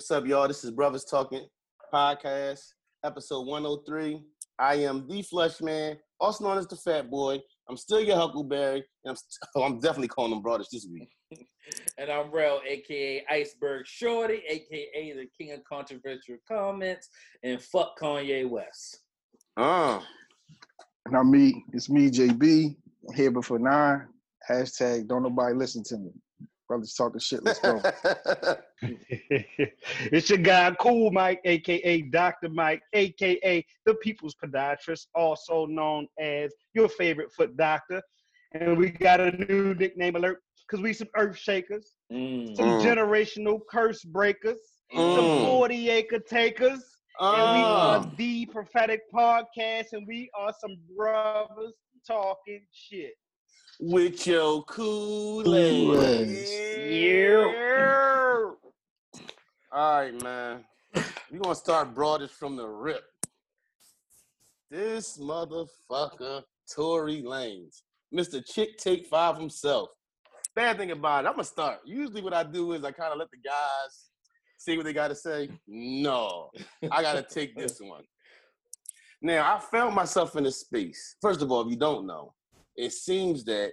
What's up, y'all? This is Brothers Talking Podcast, episode 103. I am the Flush Man, also known as the Fat Boy. I'm still your Huckleberry, and I'm, st- oh, I'm definitely calling them brothers this week. And I'm Rel, aka Iceberg Shorty, aka the King of Controversial Comments, and fuck Kanye West. Uh, And I'm me. It's me, JB. I'm here before nine. Hashtag don't nobody listen to me. Brothers talking shit. Let's go. it's your guy, Cool Mike, aka Dr. Mike, aka the People's Podiatrist, also known as your favorite foot doctor. And we got a new nickname alert because we some earth shakers, Mm. some Mm. generational curse breakers, some Mm. 40 acre takers. And we are uh, the prophetic podcast, and we are some brothers talking shit. With your cool Kool-Aids. Yeah. All right, man. We're gonna start broadish from the rip. This motherfucker, Tory Lanez, Mr. Chixtape Five himself. Bad thing about it, I'm gonna start. Usually, what I do is I kind of let the guys see what they got to say. No, I gotta take this one. Now, I found myself in a space. First of all, if you don't know, it seems that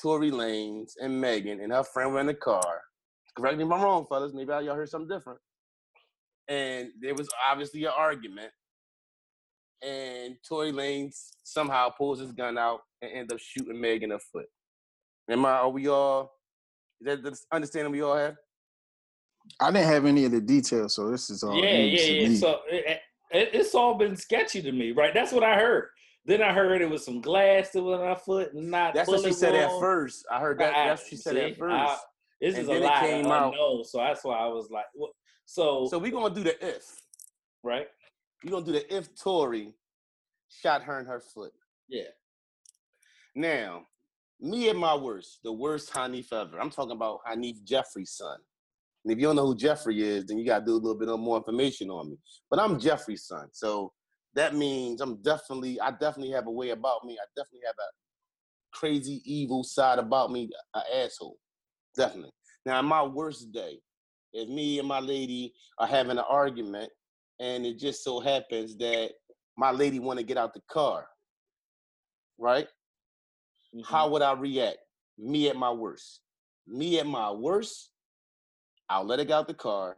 Tory Lanez and Megan and her friend were in the car. Correct me if I'm wrong, fellas. Maybe y'all heard something different. And there was obviously an argument. And Tory Lanez somehow pulls his gun out and ends up shooting Megan in the foot. Am I, are we all, is that the understanding we all have? I didn't have any of the details, so this is all yeah, yeah, yeah. me. So it, it, it's all been sketchy to me, right? That's what I heard. Then I heard it was some glass that was on her foot, not That's what she said at first. I heard that. I- That's what she said at first. I- this And is a lie came I out. know, so that's why I was like, what? So, so we're going to do the if. right? We're going to do the if Tory shot her in her foot. Yeah. Now, me at my worst, the worst Hanif ever. I'm talking about Hanif Jeffrey's son. And if you don't know who Jeffrey is, then you got to do a little bit of more information on me. But I'm Jeffrey's son. So that means I'm definitely, I definitely have a way about me. I definitely have a crazy, evil side about me, an asshole. Definitely. Now, on my worst day, if me and my lady are having an argument and it just so happens that my lady want to get out the car, right? Mhm. How would I react? Me at my worst. Me at my worst, I'll let her get out the car,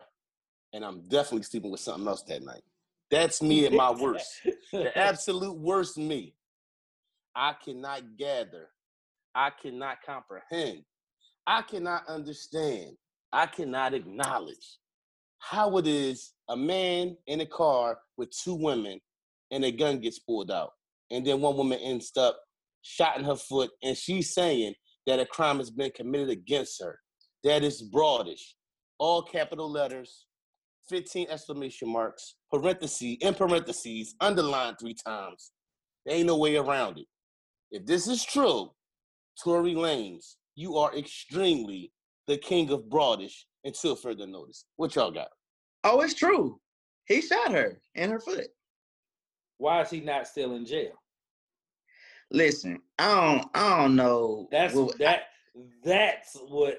and I'm definitely sleeping with something else that night. That's me at my worst. The absolute worst me. I cannot gather. I cannot comprehend. I cannot understand. I cannot acknowledge how it is a man in a car with two women and a gun gets pulled out. And then one woman ends up shot in her foot and she's saying that a crime has been committed against her. That is broadish. All capital letters, 15 exclamation marks, parentheses, in parentheses, underlined three times. There ain't no way around it. If this is true, Tory Lanez, you are extremely the king of broadish until further notice. What y'all got? Oh, it's true. He shot her in her foot. Why is he not still in jail? Listen, I don't, I don't know. That's what- that. That's what.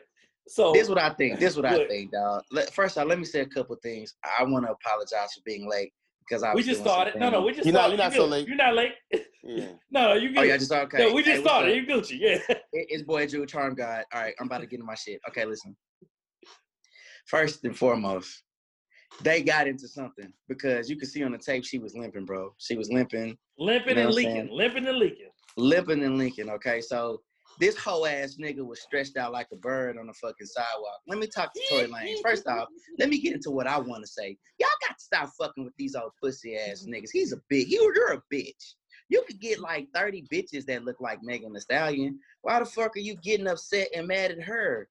So This is what I think. This is what I think, dog. Let, first off, let me say a couple things. I want to apologize for being late because I we just started. No, no, we just You're not- started. you're not You so late. You're not late. Yeah. No, you good. Oh yeah, just okay. No, we Hey, just what's started. up? You Gucci. Yeah. It- It's boy Drew Charm God. All right, I'm about to get into my shit. Okay, listen. First and foremost, they got into something because you could see on the tape she was limping, bro. She was limping, Limping You know and leaking. Limping and leaking. limping and linking. Okay, so this whole ass nigga was stretched out like a bird on the fucking sidewalk. Let me talk to Tory Lanez. First off, let me get into what I want to say. Y'all got to stop fucking with these old pussy ass niggas. He's a bitch. You, you're a bitch. You could get like 30 bitches that look like Megan Thee Stallion. Why the fuck are you getting upset and mad at her?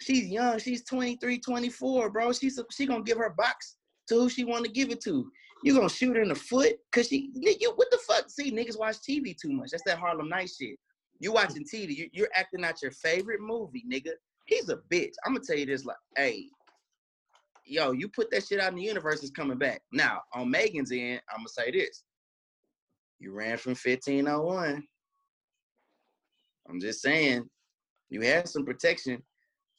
She's young. She's 23, 24, bro. She's she gonna give her box to who she want to give it to. You gonna shoot her in the foot? Cause she, you, what the fuck? See, niggas watch TV too much. That's that Harlem Night shit. You watching TV? You, you're acting out your favorite movie, nigga. He's a bitch. I'm gonna tell you this, like, hey, yo, you put that shit out in the universe, it's coming back. Now, on Megan's end, I'm gonna say this. You ran from 1501. I'm just saying, you had some protection.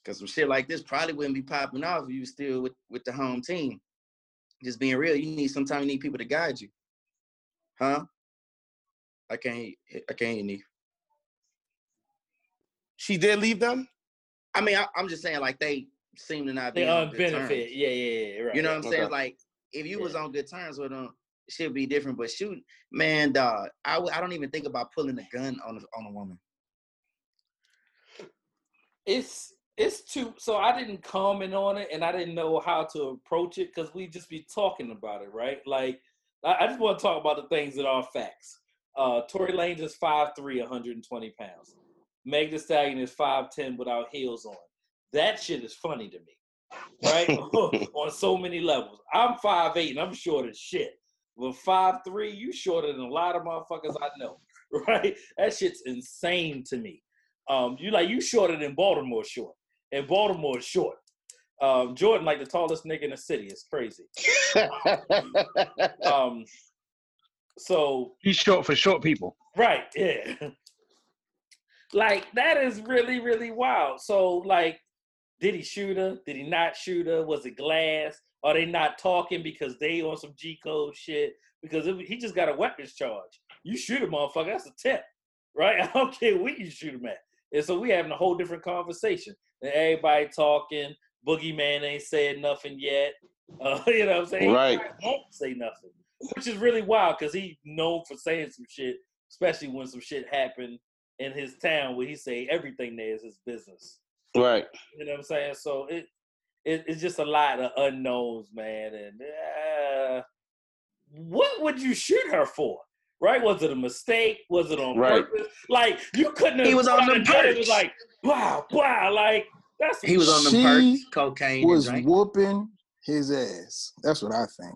Cause some shit like this probably wouldn't be popping off if you was still with, with the home team. Just being real, you need sometimes you need people to guide you. Huh? I can't I can't hear. She did leave them. I mean, I, I'm just saying like they seem to not be They on on good benefit. terms. Yeah, yeah, yeah. Right. You know what I'm saying? Like if you was on good terms with them, shit be different. But shoot, man, dog, I w- I don't even think about pulling a gun on a, on a woman. it's it's too so i didn't comment on it and i didn't know how to approach it because we just be talking about it right like i, I just want to talk about the things that are facts uh tory lanez is 5'3 120 pounds meg the stallion is 5'10 without heels on that shit is funny to me right on so many levels i'm 5'8 and i'm short as shit but 5'3 you shorter than a lot of motherfuckers i know right that shit's insane to me um, you like you shorter than Baltimore short, and Baltimore is short. Um, Jordan like the tallest nigga in the city. It's crazy. Um, so He's short for short people. right, yeah. Like that is really really wild. So like, did he shoot her? Did he not shoot her? Was it glass? Are they not talking because they on some G code shit? Because if, he just got a weapons charge. You shoot a motherfucker, that's a tip, right? I don't care what you shoot him at. And so we having a whole different conversation. And everybody talking. Boogeyman ain't said nothing yet. Uh, you know what I'm saying? Right. won't say nothing, which is really wild because he known for saying some shit, especially when some shit happened in his town where he say everything there is his business. right. You know what I'm saying? So it, it it's just a lot of unknowns, man. And uh, what would you shoot her for? Right? Was it a mistake? Was it on Right. purpose? Like you couldn't have He was on the them and it. It was like wow, wow, like that's He was on the She perks, cocaine, Was drink. whooping his ass. That's what I think.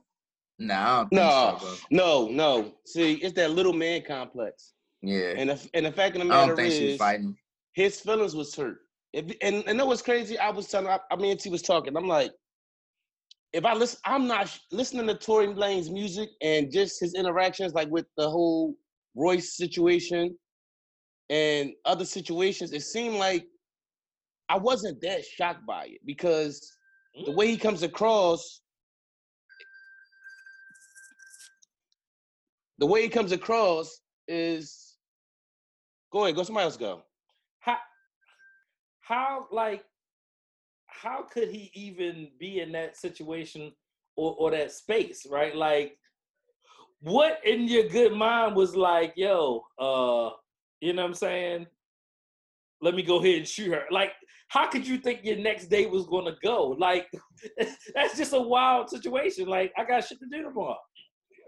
Nah, I No, so, no, no. See, it's that little man complex, Yeah, and the and the fact of the I matter don't think she's is, fighting. his feelings was hurt. If, and and know what's crazy? I was telling, I, I mean, T was talking. I'm like, if I listen, I'm not sh- listening to Tory Lane's music and just his interactions, like with the whole Royce situation and other situations. It seemed like I wasn't that shocked by it because mm. the way he comes across, the way he comes across is. Go ahead, go. Somebody else go. how how like how could he even be in that situation or, or that space right? Like what in your good mind was like yo uh you know what i'm saying? Let me go ahead and shoot her. Like how could you think your next day was going to go? Like that's just a wild situation. Like i got shit to do tomorrow.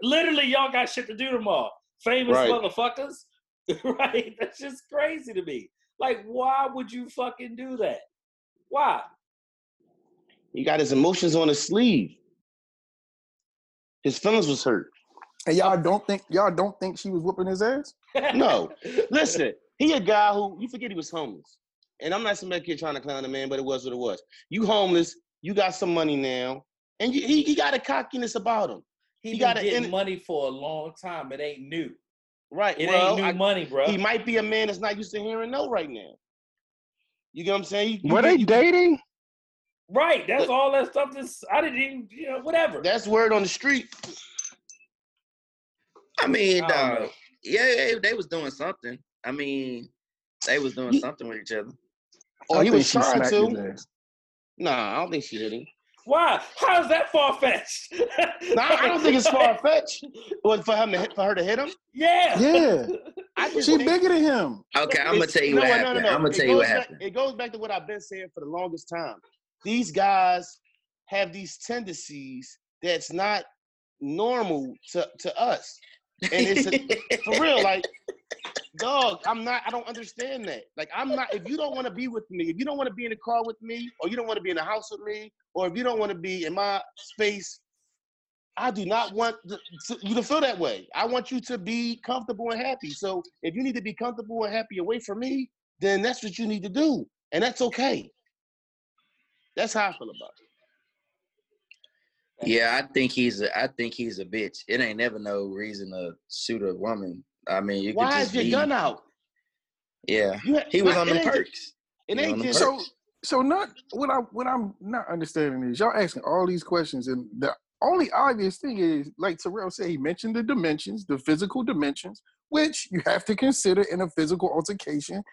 Literally y'all got shit to do tomorrow. Famous Right. motherfuckers right that's just crazy to me like, why would you fucking do that? Why? He got his emotions on his sleeve. His feelings was hurt. And y'all don't think y'all don't think she was whooping his ass? No. Listen, he a guy who you forget he was homeless. And I'm not some kid trying to clown the man, but it was what it was. You homeless, you got some money now, and you, he, he got a cockiness about him. he You been gotta getting in- money for a long time. It ain't new. Right. It well, ain't new I- money, bro. he might be a man that's not used to hearing no right now. You get what I'm saying? You- you Were get- they you- dating? right. That's Look- all that stuff. That's I didn't even, you know, whatever. That's word on the street. I mean, I don't dog. Yeah, yeah, they was doing something. I mean, they was doing You- something with each other. Or Oh, he was trying to. ass. Nah, I don't think she hit him. Why? How's that far fetched? Nah, I don't think it's far fetched. But for him to hit, for her to hit him, Yeah. Yeah. I just She think- bigger than him. Okay, I'm gonna tell you no, what no, happened. No, no, I'm gonna It tell you what goes back- happened. It goes back to what I've been saying for the longest time. These guys have these tendencies that's not normal to, to us. And it's a, for real, like, dog, I'm not, I don't understand that. Like, I'm not, if you don't want to be with me, if you don't want to be in the car with me, or you don't want to be in the house with me, or if you don't want to be in my space, I do not want the, to, you to feel that way. I want you to be comfortable and happy. So if you need to be comfortable and happy away from me, then that's what you need to do. And that's okay. That's how I feel about it. yeah, I think he's a. I think he's a bitch. It ain't never no reason to shoot a woman. I mean, you could Why just is your be. gun out? Yeah, You he was on it them ain't ju- perks. It ain't just So. So not what I what I'm not understanding is y'all asking all these questions, and the only obvious thing is, like Terrell said, he mentioned the dimensions, the physical dimensions, which you have to consider in a physical altercation.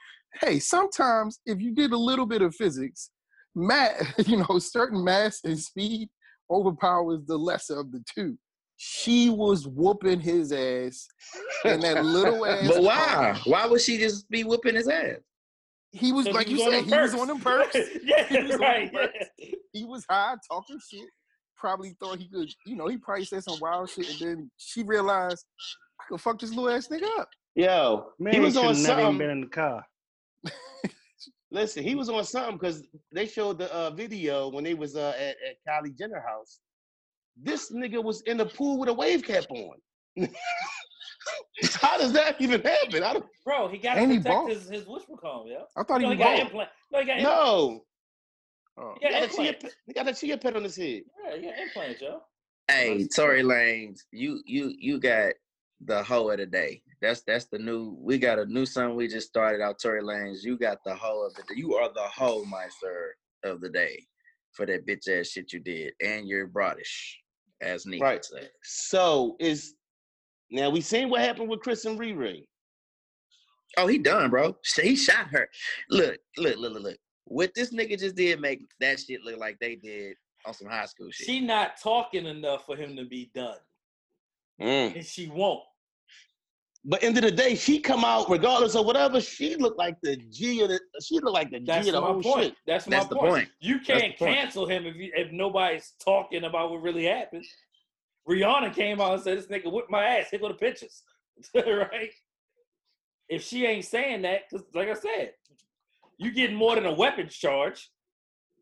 Hey, sometimes if you did a little bit of physics, mass, you know, certain mass and speed overpowers the lesser of the two. She was whooping his ass and that little ass. But car. why? Why would she just be whooping his ass? He was like he you was on said, them he was on them perks. yeah, He was on right. them yeah. he was high talking shit. Probably thought he could, you know, he probably said some wild shit, and then she realized I could fuck this little ass nigga up. Yo, Man, he was on never something. been in the car. Listen, he was on something because they showed the uh, video when they was uh, at, at Kylie Jenner house. This nigga was in the pool with a wave cap on. How does that even happen? I don't Bro, he got to And he protect bald. his, his whatchamacallit, yo. I thought No, he he was got bald. implant. No, he got implant. know. Oh. He He got got, a chia, implants. he got a chia pet on his head. Yeah, he got implants, yo. Hey, Tory Lanez, you you you got the hoe of the day. That's that's the new. We got a new song we just started out. Tory Lanez, you got the hoe of the day. You are the hoe, my sir, of the day for that bitch ass shit you did, and you're broadish, as Nick Right. would say. So is now we seen what happened with Chris and Riri. Oh, he done, bro. Sh- He shot her. Look, look, look, look, look. What this nigga just did make that shit look like they did on some high school shit. She not talking enough for him to be done, Mm. and she won't. But end of the day, she come out regardless of whatever. She looked like the G of the. She looked like the That's G of the my whole point. shit. That's my That's the point. point. You can't point. cancel him if you, if nobody's talking about what really happened. Rihanna came out and said, "This nigga whipped my ass. Here go the pictures." right? If she ain't saying that, because like I said, you getting more than a weapons charge.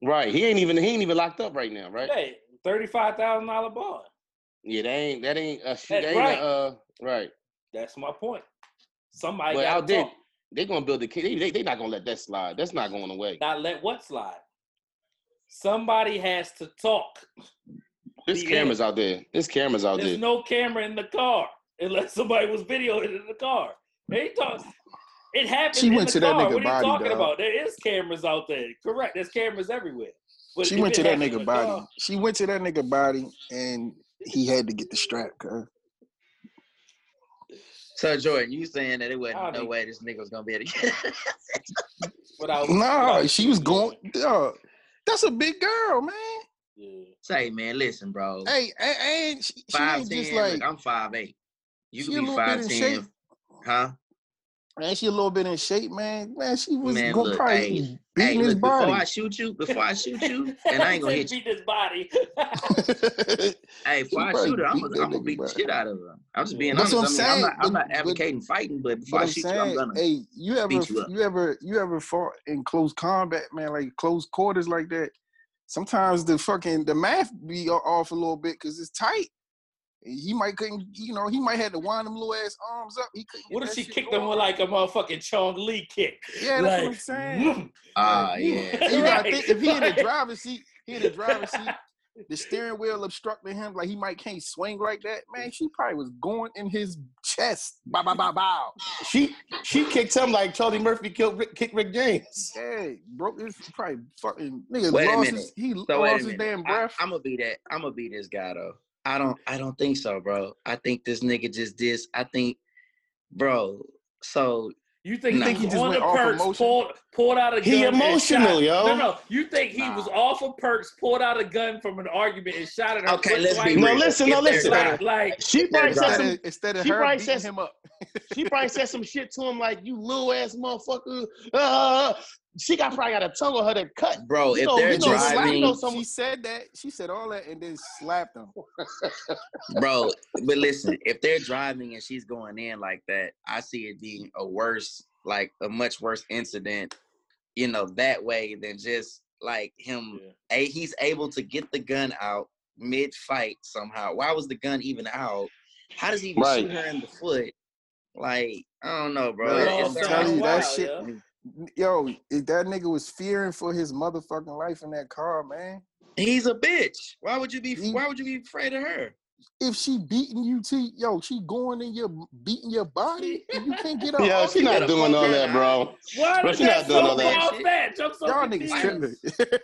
Right. He ain't even. He ain't even locked up right now. Right. Hey, thirty-five thousand dollar bond. Yeah. That ain't. That ain't. A, That- ain't right. A, uh. Right. That's my point. Somebody But out there, talk. they gonna build the. They, they they not gonna let that slide. That's not going away. Not let what slide. Somebody has to talk. There's the cameras out there. There's cameras out There's there. There's no camera in the car unless somebody was videoing it in the car. They talk. It happened. She in went the to that car. nigga What are you talking dog. about? There is cameras out there. Correct. There's cameras everywhere. But She went to that nigga body. car- She went to that nigga body, and he had to get the strap. Cause So Jordan, you saying that it wasn't I no way this nigga was gonna be able to get without, nah, without she was going. it. Dog, that's a big girl, man. Yeah. Say, man, listen, bro. Hey, and, and she, she five ain't ten. just like, I'm five eight. You she could a be little bit five in ten, shape. huh? man, she a little bit in shape, man. Man, she was Man, going look, probably hey, beating Hey, his look, before. I shoot you, before I shoot you, and I ain't gonna hit you. beat his body. Hey, before I shoot her, I'm gonna, that I'm gonna beat the shit out of her. I'm just being That's honest. what I I'm mean, I'm not, I'm but- not but- advocating fighting, but before But I I'm shoot you, I'm gonna. hey, you ever, beat you you, ever, you ever fought in close combat, man? Like close quarters, like that. Sometimes the fucking the math be off a little bit because it's tight. He might couldn't, you know, he might have to wind them little ass arms up. He couldn't. what if she shit kicked him with like a motherfucking Chong Li kick? Yeah, that's what I'm saying. Ah, you- yeah. And you gotta Right. think if he in the driver's seat, he in the driver's seat, the steering wheel obstructing him, like he might can't swing like that. Man, she probably was going in his chest. Bow, bow, bow, bow. She she kicked him like Charlie Murphy killed Rick, kicked Rick James. Yeah, broke his probably fucking nigga Wait a lost minute. his he So wait a lost his minute. damn I, breath. I'm gonna be that. I'm gonna be this guy though. I don't. I don't think so, bro. I think this nigga just dis. I think, bro. So You think You he think was he just on went the off perks, emotion? pulled, pulled out a gun? He and emotional, shot- yo. No, no. You think he Nah. was off of perks, pulled out a gun from an argument, and shot at her? Okay, let's be? No, listen, no, listen. Like, like She probably said instead some. instead of she her probably beating says- him up. She probably said some shit to him like "you little ass motherfucker." Uh, she got probably got a tongue on her that cut. bro, You if know- they're you know, Just driving, know him. She said that. She said all that and then slapped him. bro. But listen, if they're driving and she's going in like that, I see it being a worse, like a much worse incident. You know, that way than just like him. A, he's able to get the gun out mid fight somehow. Why was the gun even out? How does he even shoot her in the foot? Like I don't know, bro. Bro, it It- all it's I'm telling you, that wild, shit- yo. Yo, if that nigga was fearing for his motherfucking life in that car, man. He's a bitch. Why would you be? He- Why would you be afraid of her? if she beating you to yo, she going in your beating your body, and you can't get up. Yo, Oh, she not doing all that, bro. Why Bro, is she not doing all that far shit. fetched? I'm so Y'all niggas tripping.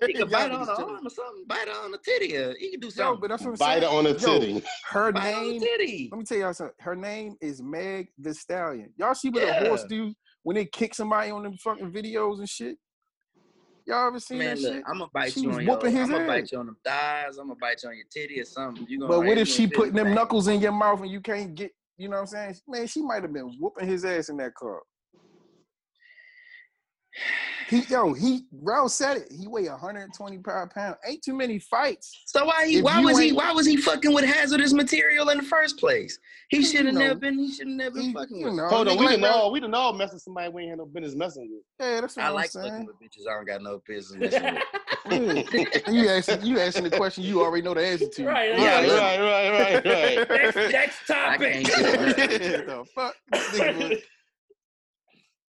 He can bite on niggas her arm or something. Bite on the titty. Or he can do Yo, something. but that's what I'm Bite saying. her on the Yo, titty. her bite on the name. titty. Let me tell y'all something. Her name is Meg the Stallion. Y'all see what a horse do when they kick somebody on them fucking videos and shit? Y'all ever seen Man, that look, shit? I'm gonna bite She you on your. I'm gonna bite you on them thighs. I'm gonna bite you on your titty or something. You gonna? But what if she putting them the pain. knuckles in your mouth and you can't get? You know what I'm saying? Man, she might have been whooping his ass in that car. He yo, he Ralph said it. He weigh 125 pounds. Ain't too many fights. So why he? If Why was he? Why was he fucking with hazardous material in the first place? He You should have never been. He should have never been He- fucking you with. know, Hold on, we like didn't Ralph- all we didn't all mess with somebody we ain't had no business messing with. Yeah, that's what I I'm like saying. fucking with bitches. I don't got no business messing with. Hmm. You asking you asking the question you already know the answer to. Right, Yeah, right, right, right, right, right. next, next I topic. can't get the fuck? This nigga was-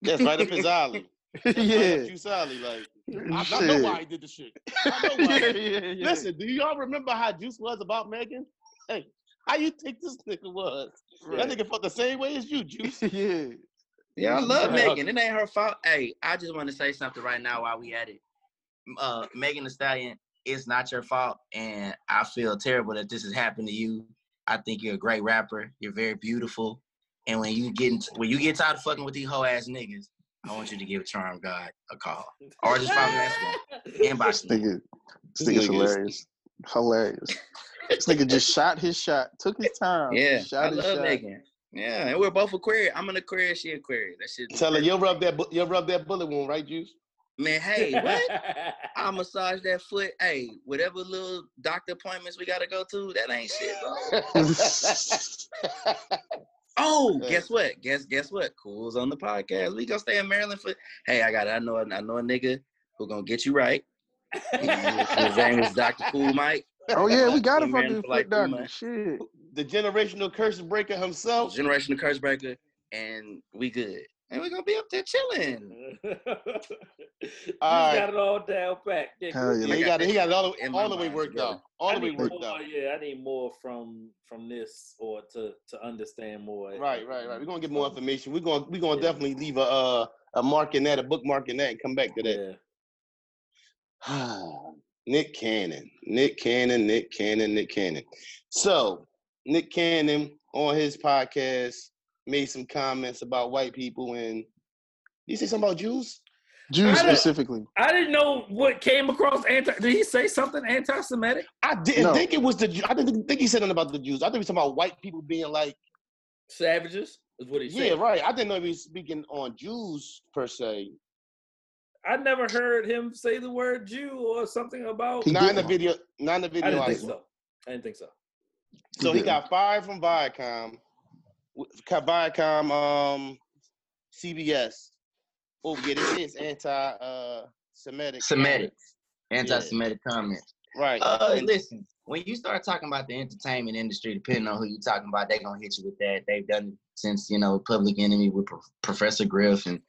That's right up his alley. That's right yeah. up Juice alley. Like I, I know why he did the shit. I know why. yeah, yeah, yeah. Listen, do y'all remember how Juice was about Megan? Hey, how you think this nigga was? That nigga felt the same way as you, Juice. yeah. Yeah, I love Right. Megan. It ain't her fault. Hey, I just want to say something right now while we at it. Uh, Megan the Stallion, it's not your fault, and I feel terrible that this has happened to you. I think you're a great rapper. You're very beautiful, and when you get into, when you get tired of fucking with these hoe ass niggas, I want you to give Charm God a call or just follow me on Instagram. Inbox This me. nigga, this This nigga's nigga hilarious. Hilarious. this nigga just shot his shot, took his time. Yeah, shot I his love shot. Megan. Yeah, and we're both Aquarius. I'm an Aquarius. She Aquarius. That shit. Tell her you'll rub that bu- you'll rub that bullet wound, right, Juice? Man, hey, what? I massage that foot. Hey, whatever little doctor appointments we gotta go to, that ain't shit, bro. Oh, Yeah. guess what? Guess guess what? Cool's on the podcast. We gonna stay in Maryland for. Hey, I got. it. I know. I know a nigga who gonna get you right. His name is Doctor Cool Mike. Oh yeah, we got a Been married fucking for like three doctor. months. Shit. the generational curse breaker himself. Generational curse breaker, and we good. And we're gonna be up there chilling. He's All right. got it all down pat. Yeah, Hell Yeah, yeah. he got it. He got it all, the- all the way worked out. All I the way need worked more, out. Yeah, I need more from from this or to to understand more. Right, right, right. We're gonna get more information. We're gonna we're gonna Yeah. definitely leave a uh, a mark in that, a bookmark in that, and come back to that. Yeah. Nick Cannon, Nick Cannon, Nick Cannon, Nick Cannon. So Nick Cannon on his podcast made some comments about white people and did he say something about Jews? Jews I specifically. I didn't know what came across anti. Did he say something anti-Semitic? I didn't No. think it was the. Ju- I didn't think he said anything about the Jews. I think he was talking about white people being like, Savages is what he said. yeah, right. I didn't know he was speaking on Jews per se. I never heard him say the word Jew or something about. He Not in the video. Not in the video. I didn't I think so. I didn't think so. So he didn't. got fired from Viacom, w- Viacom, um, CBS. Oh, yeah, this is anti uh Semitic. Semitic. Anti-Semitic comments. Right. Uh, And- listen, when you start talking about the entertainment industry, depending on who you're talking about, they're gonna hit you with that. They've done it since you know Public Enemy with Pro- Professor Griff, and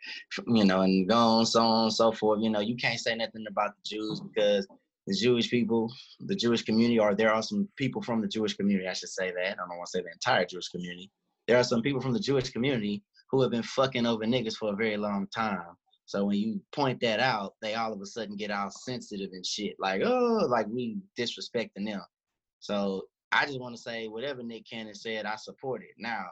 you know, and go on, so on and so forth. You know, you can't say nothing about the Jews because the Jewish people, the Jewish community, or there are some people from the Jewish community. I should say that. I don't want to say the entire Jewish community. There are some people from the Jewish community who have been fucking over niggas for a very long time. So when you point that out, they all of a sudden get all sensitive and shit, like oh, like we disrespecting them. So I just want to say, whatever Nick Cannon said, I support it. Now,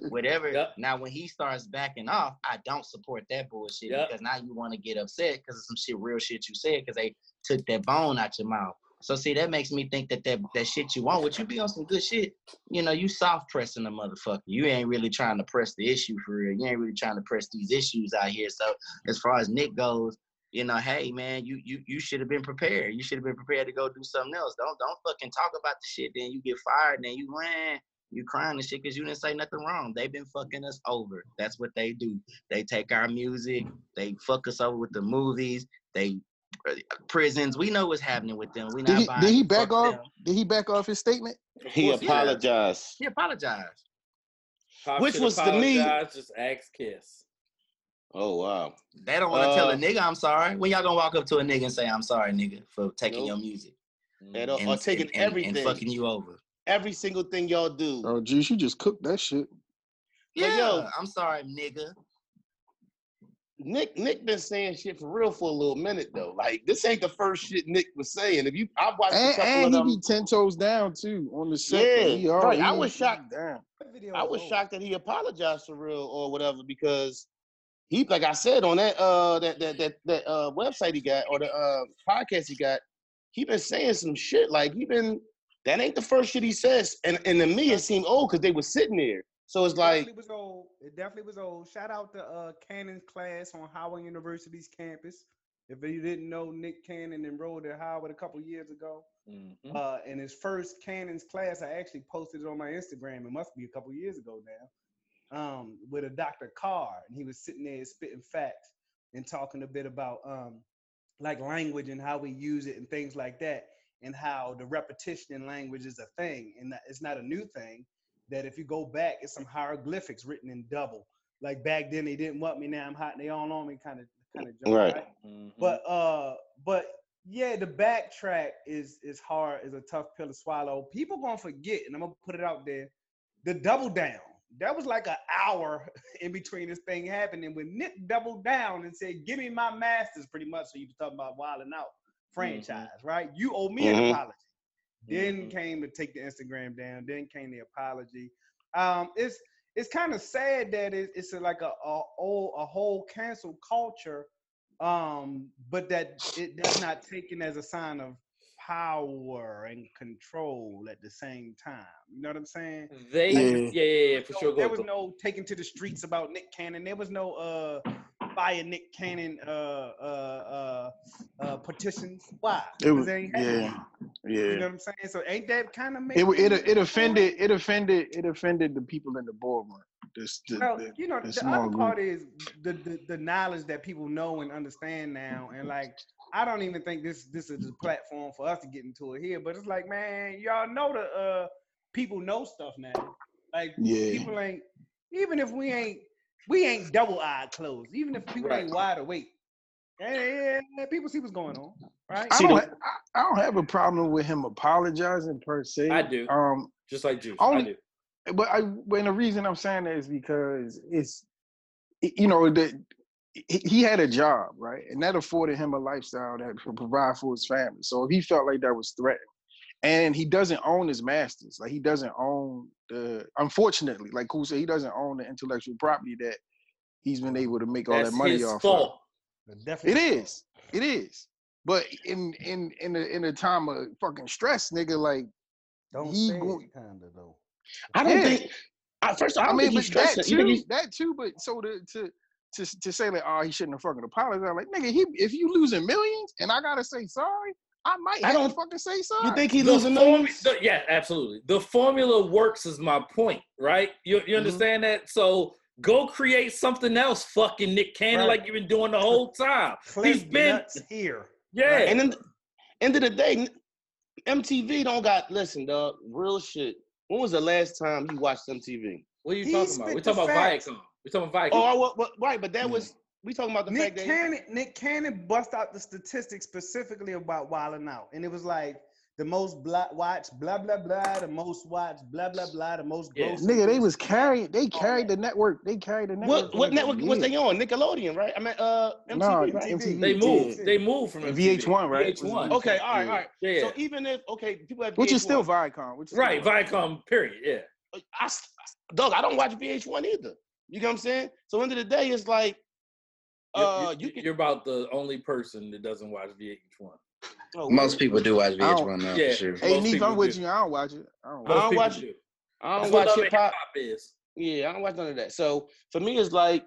whatever. Yep. Now, when he starts backing off, I don't support that bullshit Yep. because now you want to get upset because of some shit, real shit you said because they took that bone out your mouth. So see, that makes me think that that, that shit you want, would you be on some good shit, you know, you soft pressing a motherfucker. You ain't really trying to press the issue for real. You ain't really trying to press these issues out here. So as far as Nick goes, you know, hey man, you you you should have been prepared. You should have been prepared to go do something else. Don't don't fucking talk about the shit. Then you get fired. Then you ran. You crying and shit because you didn't say nothing wrong. They've been fucking us over. That's what they do. They take our music. They fuck us over with the movies. They prisons. We know what's happening with them. We Did not he, did he back off? them. Did he back off his statement? Of he course, yeah. apologized. He apologized. Pop Which was to me- Just ask Kiss. Oh wow. They don't want to tell a Uh, nigga I'm sorry. When y'all gonna walk up to a nigga and say I'm sorry, nigga, for taking Nope. your music And, uh, and, or taking and- and- everything. and fucking you over? every single thing y'all do. Oh, geez, you just cooked that shit. Like, Yeah, yo- I'm sorry, nigga. Nick Nick been saying shit for real for a little minute though. Like this ain't the first shit Nick was saying. If you, I watched a And, couple and of he them. be ten toes down too on the set. Yeah, He all- right. I was shocked. Down. I was shocked that he apologized for real or whatever because he, like I said on that uh that that that, that uh website he got or the uh podcast he got, he been saying some shit. Like he been that ain't the first shit he says. And and to me it seemed old because they was sitting there. So it's like it was old. It definitely was old. Shout out to uh Cannon's class on Howard University's campus. If you didn't know, Nick Cannon enrolled at Howard a couple years ago. Mhm. Uh, in his first Cannon's class, I actually posted it on my Instagram. It must be a couple years ago now. Um, with a Dr. Carr, and he was sitting there spitting facts and talking a bit about um, like language and how we use it and things like that, and how the repetition in language is a thing, and that it's not a new thing. That if you go back, it's some hieroglyphics written in double. Like back then, they didn't want me. Now I'm hot. And they all on me. Kind of, kind of. Right. right? Mhm. But uh, but yeah, the backtrack is is hard, is a tough pill to swallow. People gonna forget, and I'm gonna put it out there. The double down. That was like an hour in between this thing happening when Nick doubled down and said, "Give me my masters," pretty much. So you was talking about wilding out franchise, right? You owe me Mhm. an apology. Then Mhm. came to take the Instagram down. Then came the apology. Um, it's it's kind of sad that it, it's a, like a a, whole- a whole cancel culture, um, but that it that's not taken as a sign of power and control at the same time. You know what I'm saying? They, Yeah. yeah, yeah, yeah, for No, sure. there was no taking to the streets about Nick Cannon. There was no uh fire Nick Cannon uh uh uh, uh petitions. Why? It was, they ain't happening. yeah, You know what I'm saying? So ain't that kind of It it it offended it offended it offended the people in the boardroom. This the, the, you know, the the other group. part is the, the the knowledge that people know and understand now, and like I don't even think this this is a platform for us to get into it here. But it's like, man, y'all know the uh people know stuff now. Like Yeah. people ain't even if we ain't we ain't double eyed closed. Even if people Right. ain't wide awake, yeah, yeah, people see what's going on, right? I don't, the- I, I don't have a problem with him apologizing per se. I do. Um, Just like Juice. Only- I do. but I when the reason I'm saying that is because it's you know the he he had a job right, and that afforded him a lifestyle that could provide for his family. So if he felt like that was threatened, and he doesn't own his masters, like he doesn't own the unfortunately, like who said, he doesn't own the intellectual property that he's been able to make all That's that money his off. Of. Definitely It is. It is. But in in in a in a time of fucking stress, nigga, like Don't he go- it, kinda though. I don't Yeah. think. I, first, I I, don't mean, think he's but that stressing. You think too, he's- that too. But so to to to to say that, oh, he shouldn't have fucking apologized. Like, nigga, he if you losing millions and I gotta say sorry, I might I don't- to fucking say sorry. You think he The losing formu- the- yeah, absolutely. The formula works is my point, right? You you Mm-hmm. understand that? So go create something else, fucking Nick Cannon, Right. like you've been doing the whole time. Cliff He's been here. yeah. And then, end of the day, MTV don't got. Listen, dog. Real shit. When was the last time you watched MTV? What are you He talking about? spit We're talking about facts. Viacom. We're talking about Viacom. Oh, I, wa- wa- right, but that Yeah. was we talking about the Nick fact that Cannon, Nick Cannon bust out the statistics specifically about Wildin' Out, and it was like the most blah, watched, blah blah blah, the most watched, blah blah blah, the most Yeah. gross. Nigga, they was carrying. They carried that. the network. They carried the network. what what network was they on? Nickelodeon, right? I mean, uh, MTV, No, right? MTV. they yeah. moved. They moved from And MTV. VH1, right? VH1. Okay, all right, Yeah. all right. Yeah, yeah. So even if okay, people have VH1. Which is still VH1, Viacom. Which is right, still Viacom. Period. Yeah. I, dog, I don't watch VH1 either. You know what I'm saying? So end of the day, it's like, You're, uh, you, you can. are about the only person that doesn't watch VH1. oh, Most people do watch I don't- VH1 now Yeah. for sure. Hey, Most Neef, I'm with do. you. I don't watch it. I don't I watch don't watch- do. I don't watch love and hip hop. is. Yeah, I don't watch none of that. So for me, it's like,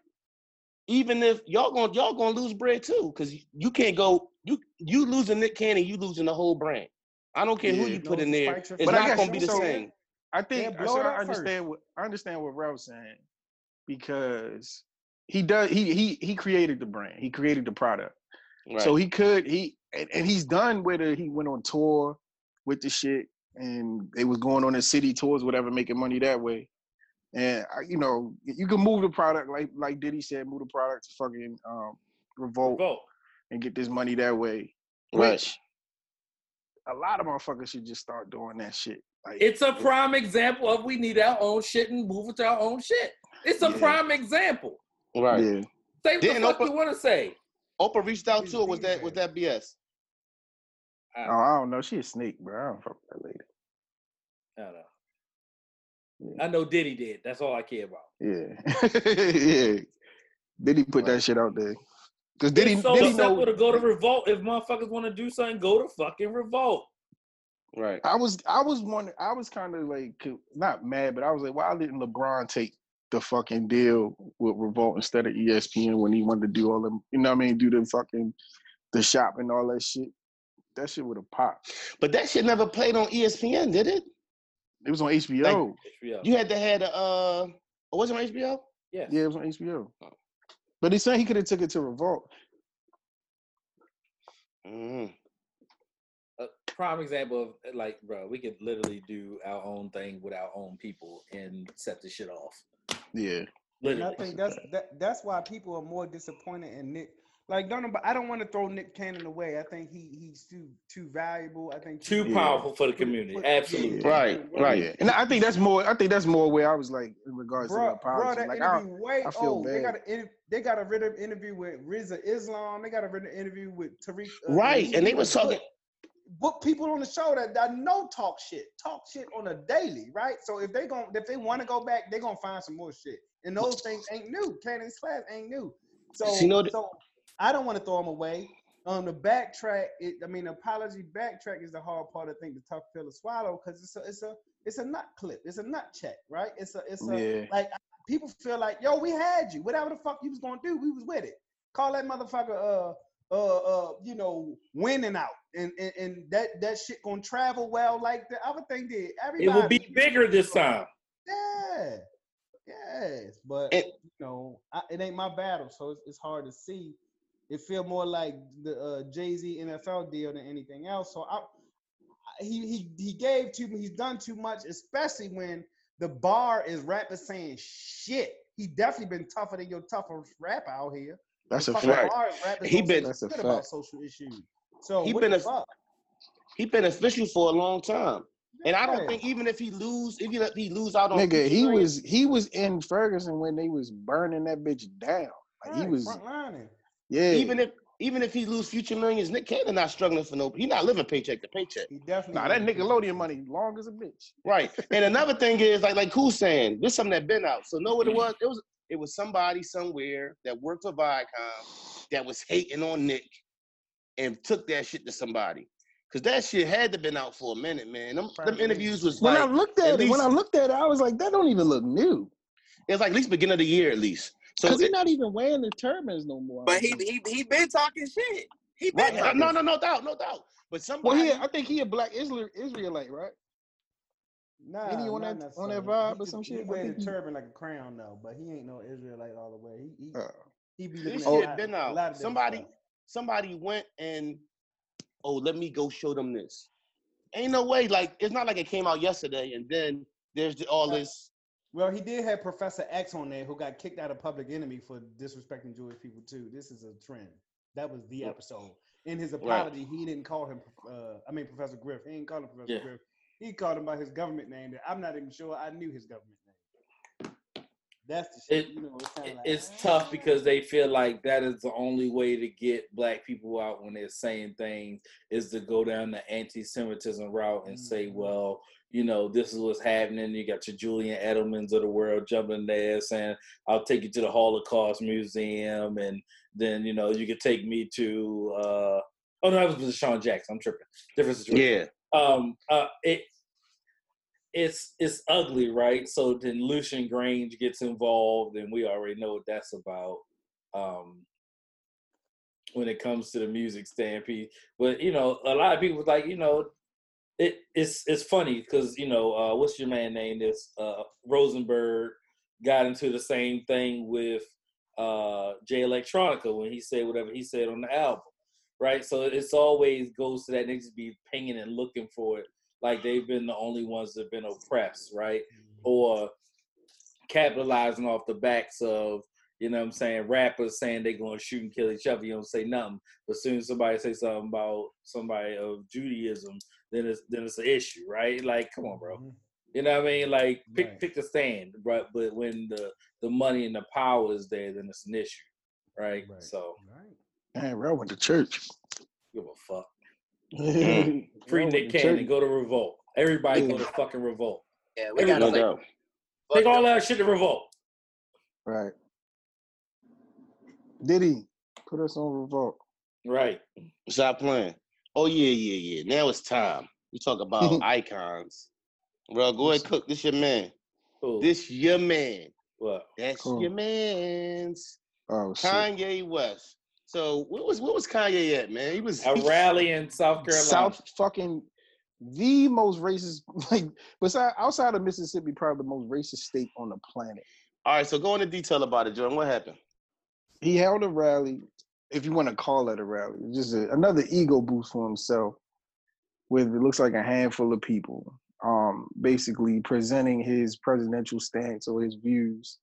even if y'all gonna y'all gonna lose bread too, because you can't go you you losing Nick Cannon, you losing the whole brand. I don't care who Yeah. you put in there. It's But I not guess gonna be the so- same. I think Yeah, so I up first. understand what I understand what Ralph's saying because he does he he he created the brand. He created the product. Right. So he could he and, and he's done with it. He went on tour with the shit and they was going on the city tours, whatever, making money that way. And I- you know, you can move the product like like Diddy said, move the product to fucking um, revolt Vote. and get this money that way. Right. Which a lot of motherfuckers should just start doing that shit. Like, It's a prime example of we need our own shit and move with our own shit. It's a Yeah. prime example. Right. yeah. Say what Didn't fuck Oprah- you want to say. Oprah reached out She's to her. Was that was that BS? Oh, I don't know. She a snake, bro. I don't fuck with that lady. I don't know. Yeah. I know Diddy did. That's all I care about. Yeah, yeah. Did he put that shit out there? Because did he? it's so Did he simple know? to go to revolt. If motherfuckers want to do something, go to fucking revolt. Right. I was, I was wondering. I was kind of like not mad, but I was like, why didn't LeBron take the fucking deal with Revolt instead of ESPN when he wanted to do all them? You know what I mean? Do the fucking the shop and all that shit. That shit would have popped. But that shit never played on ESPN, did it? It was on HBO. HBO. You had to had a uh oh, was it on HBO? Yeah. yeah, it was on HBO. But he said he could have took it to Revolt. Mm. a prime example of like, bro, we could literally do our own thing with our own people and set the shit off. Yeah. And I think that's that, that's why people are more disappointed in Nick. Like, don't know, but I don't want to throw Nick Cannon away. I think he he's too too valuable. I think Too Yeah. powerful for the community. Put- Absolutely. yeah, Right, right. Yeah. And I think that's more. I think that's more where I was like in regards to the Bro, apology. bro, that like, I, interview way I feel old. They got a they got a written interview with Rizza Islam. They got a written interview with Tariq. uh, Right. And they was talking book people on the show that, that know talk shit, talk shit on a daily, right? So if they gon' if they want to go back, they're gonna find some more shit. And those things ain't new. Cannon's class ain't new. So, You know so I don't want to throw them away. Um, the backtrack, it, I mean, apology backtrack is the hard part. I think the tough pill to swallow because it's a, it's a, it's a nut clip. It's a nut check, right? It's a, it's a, Yeah. like people feel like, yo, we had you. Whatever the fuck you was gonna do, we was with it. Call that motherfucker, uh, uh, uh, you know, Wildin' Out, and and, and that that shit gonna travel well like the other thing did. Everybody, It Everybody, will be bigger this time. Yeah, yes, but It- you know, I, it ain't my battle, so it's, it's hard to see. It feel more like the uh, Jay Z NFL deal than anything else. So I, I- he he he gave too me. he's done too much, especially when the bar is rappers saying shit. He definitely been tougher than your toughest rapper out here. That's a fucking fact. fact. bar is rappers He don't been- That's a shit about fact. social issues. So He what been a- fuck? he been official for a long time. And I don't think even if he lose, if he, if he lose out on Nigga, he featuring- was he was in Ferguson when they was burning that bitch down. Like he was, front lining. yeah. even if even if he lose future millions, Nick Cannon not struggling for no. He not living paycheck to paycheck. He definitely. nah, that Nickelodeon money long as a bitch. Right. And another thing is like like Cool saying, this something that been out. So know what it mm-hmm. was? It was it was somebody somewhere that worked for Viacom that was hating on Nick and took that shit to somebody. Cause that shit had to been out for a minute, man. Them, them interviews was When I looked at at it, when I looked at it, I was like, that don't even look new. It's like at least beginning of the year at least. So Cause it- he's not even wearing the turbans no more. But he he he been talking shit. He been right, talking. no, no, no doubt, no doubt. But well, somebody he, I think he a black Isra- Israelite, right? Nah, Ain't he on that- on that vibe He or just- some He shit? I wear the turban like a crown though, but he ain't no Israelite all the way. He he, Uh, he be this shit at a lot- been a lot out. of Somebody, stuff. Somebody went and oh, let me go show them this. Ain't no way. Like it's not like it came out yesterday and then there's the, all this. Well, he did have Professor X on there who got kicked out of Public Enemy for disrespecting Jewish people too. This is a trend. That was the episode. In his apology, he didn't call him. Uh, I mean, Professor Griff. He didn't call him Professor Yeah. Griff. He called him by his government name. That I'm not even sure I knew his government. That's the shit. It- you know, it's It- like, It's tough because they feel like that is the only way to get black people out when they're saying things is to go down the anti-Semitism route and say, Mhm. well, you know, this is what's happening. You got your Julian Edelmans of the world jumping there saying, I'll take you to the Holocaust Museum, and then you know you could take me to. Uh, oh no, that was Sean Jackson. I'm tripping. Different situation Yeah, um uh it it's it's ugly right so then lucian grainge gets involved and we already know what that's about um when it comes to the music stampede but you know a lot of people like you know it it's it's funny because you know uh what's your man name this uh rosenberg got into the same thing with uh jay electronica when he said whatever he said on the album right? So it's always goes to that they just be pinging and looking for it, like they've been the only ones that have been oppressed, right? Or capitalizing off the backs of You know what I'm saying? Rappers saying they're gonna shoot and kill each other, you don't say nothing. But as soon as somebody say something about somebody of Judaism, then it's then it's an issue, right? Like, come on, bro. Mhm. You know what I mean? Like pick Right. pick a stand, right? But when the the money and the power is there, then it's an issue, right? Right. So Right. Man, bro, I went to church. give a fuck. Free Free Nick Cannon, go to Revolt. Everybody go to fucking Revolt. Yeah, we Every- gotta No Take all that shit to Revolt. Right. Diddy, put us on revolt. Right. Stop playing. Oh yeah, yeah, yeah. Now it's time. We talk about icons. Bro, go ahead, cook. This your man. Cool. This your man. what? That's Cool. your man's Oh shit. Kanye West. So what was what was Kanye at, man? He was A rally in South Carolina. South fucking the most racist like besides outside of Mississippi, probably the most racist state on the planet. All right, so go into detail about it, Jordan. What happened? He held a rally, if you want to call it a rally, just a, another ego boost for himself, with it looks like a handful of people, um, basically presenting his presidential stance or his views,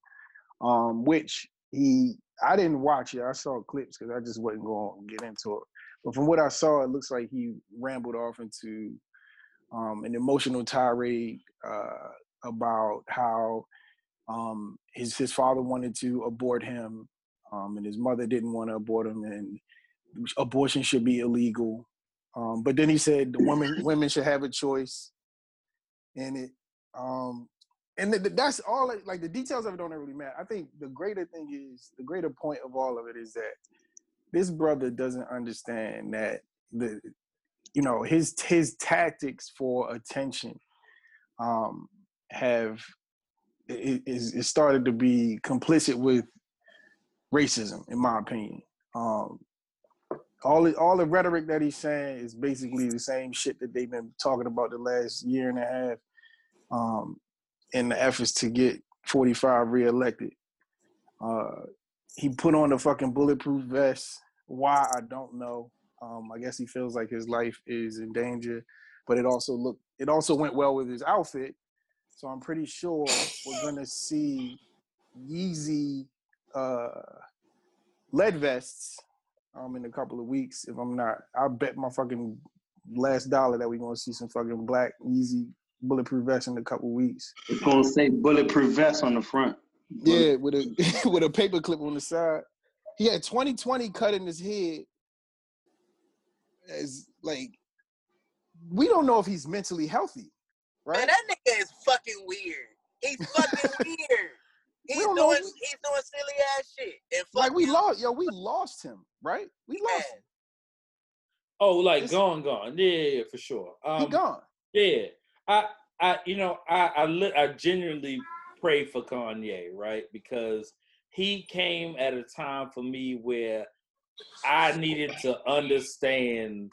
um, which he I didn't watch it. I saw clips because I just wasn't going to get into it. But from what I saw, it looks like he rambled off into um, an emotional tirade uh, about how um, his his father wanted to abort him, um, and his mother didn't want to abort him, and abortion should be illegal. Um, but then he said the women women should have a choice in it. And th- th- that's all. Like, the details of it don't really matter. I think the greater thing is the greater point of all of it is that this brother doesn't understand that the you know his his tactics for attention um have it, is it started to be complicit with racism in my opinion um all the, all the rhetoric that he's saying is basically the same shit that they've been talking about the last year and a half um in the efforts to get 45 reelected. Uh he put on the fucking bulletproof vest. Why? I don't know. Um i guess he feels like his life is in danger but it also looked it also went well with his outfit. So i'm pretty sure we're gonna see yeezy uh lead vests um in a couple of weeks if i'm not i bet my fucking last dollar that we're gonna see some fucking black yeezy bulletproof vest in a couple weeks It's gonna say bulletproof vest on the front. yeah, with a with a paper clip on the side. He had 2020 cut in his head. As like, we don't know if he's mentally healthy, right? Man, that nigga is fucking weird. He's fucking weird. He's doing know- he's doing silly ass shit. And like we you, lost, yo, we lost him, right? We man. lost him. Oh, like This- gone, gone. Yeah, yeah, yeah, for sure. Um, He gone. Yeah, I, I, you know, I, I, li- I genuinely pray for Kanye, right? Because he came at a time for me where I needed to understand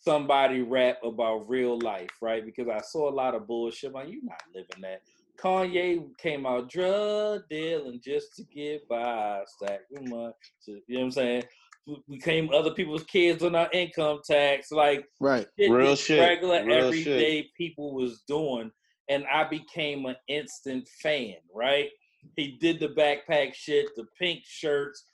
somebody rap about real life, right? Because I saw a lot of bullshit. Like, you're not living that. Kanye came out drug dealing just to get by, stack money. You know what I'm saying? We became other people's kids on our income tax. Like, Right. shit Real shit. regular Real everyday people was doing and i became an instant fan right he did the backpack shit the pink shirts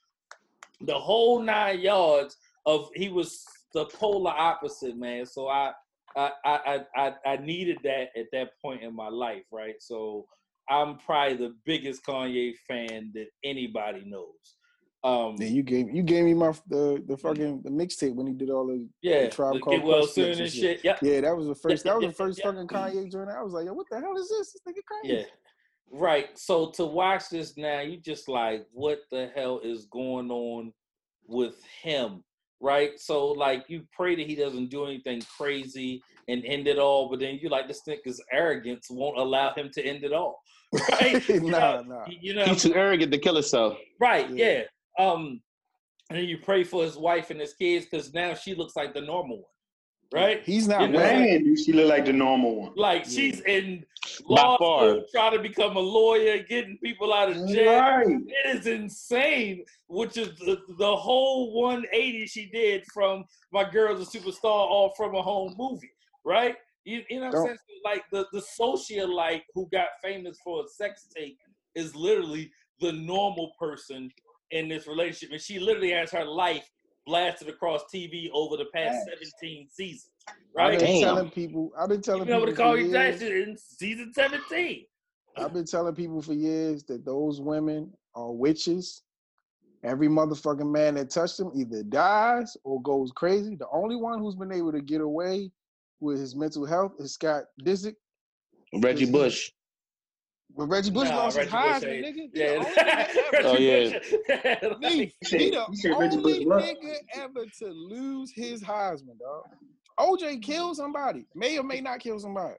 the whole nine yards of he was the polar opposite man so i i i i, I needed that at that point in my life right so i'm probably the biggest kanye fan that anybody knows um Yeah, you gave you gave me my the the fucking the mixtape when he did all the yeah Tribe Called well soon and and shit. shit yeah yeah that was the first that was the first yeah. fucking Kanye joint. I was like, yo, what the hell is this? This nigga crazy. Yeah. Right. So to watch this now, you just like, what the hell is going on with him? Right. So like you pray that he doesn't do anything crazy and end it all, but then you like this nigga's arrogance won't allow him to end it all. Right. You nah, know, nah. You know, He's too arrogant to kill himself. right, Yeah. yeah. Um, and then you pray for his wife and his kids because now she looks like the normal one. Right? He's not You know. Man, do she look like the normal one? Like Yeah. she's in law far. school trying to become a lawyer, getting people out of jail. Right. It is insane, which is the, the whole 180 she did from My Girl's a Superstar all from a home movie, right? You, you know what I'm saying? So, like the, the socialite who got famous for a sex tape is literally the normal person in this relationship, and she literally has her life blasted across TV over the past 17 seasons. Right? I've Right? been Damn. telling people. I've been telling You know what to people call you years. Jackson in season 17. I've been telling people for years that those women are witches. Every motherfucking man that touched them either dies or goes crazy. The only one who's been able to get away with his mental health is Scott Disick. Reggie Bush. But Reggie Bush Nah, lost Reggie his Bush Heisman, nigga. Yeah. the only nigga ever- Oh, yeah. Bush. Me, You said- he the you Reggie Bush only what? nigga ever to lose his Heisman, dog. OJ killed somebody. May or may not kill somebody.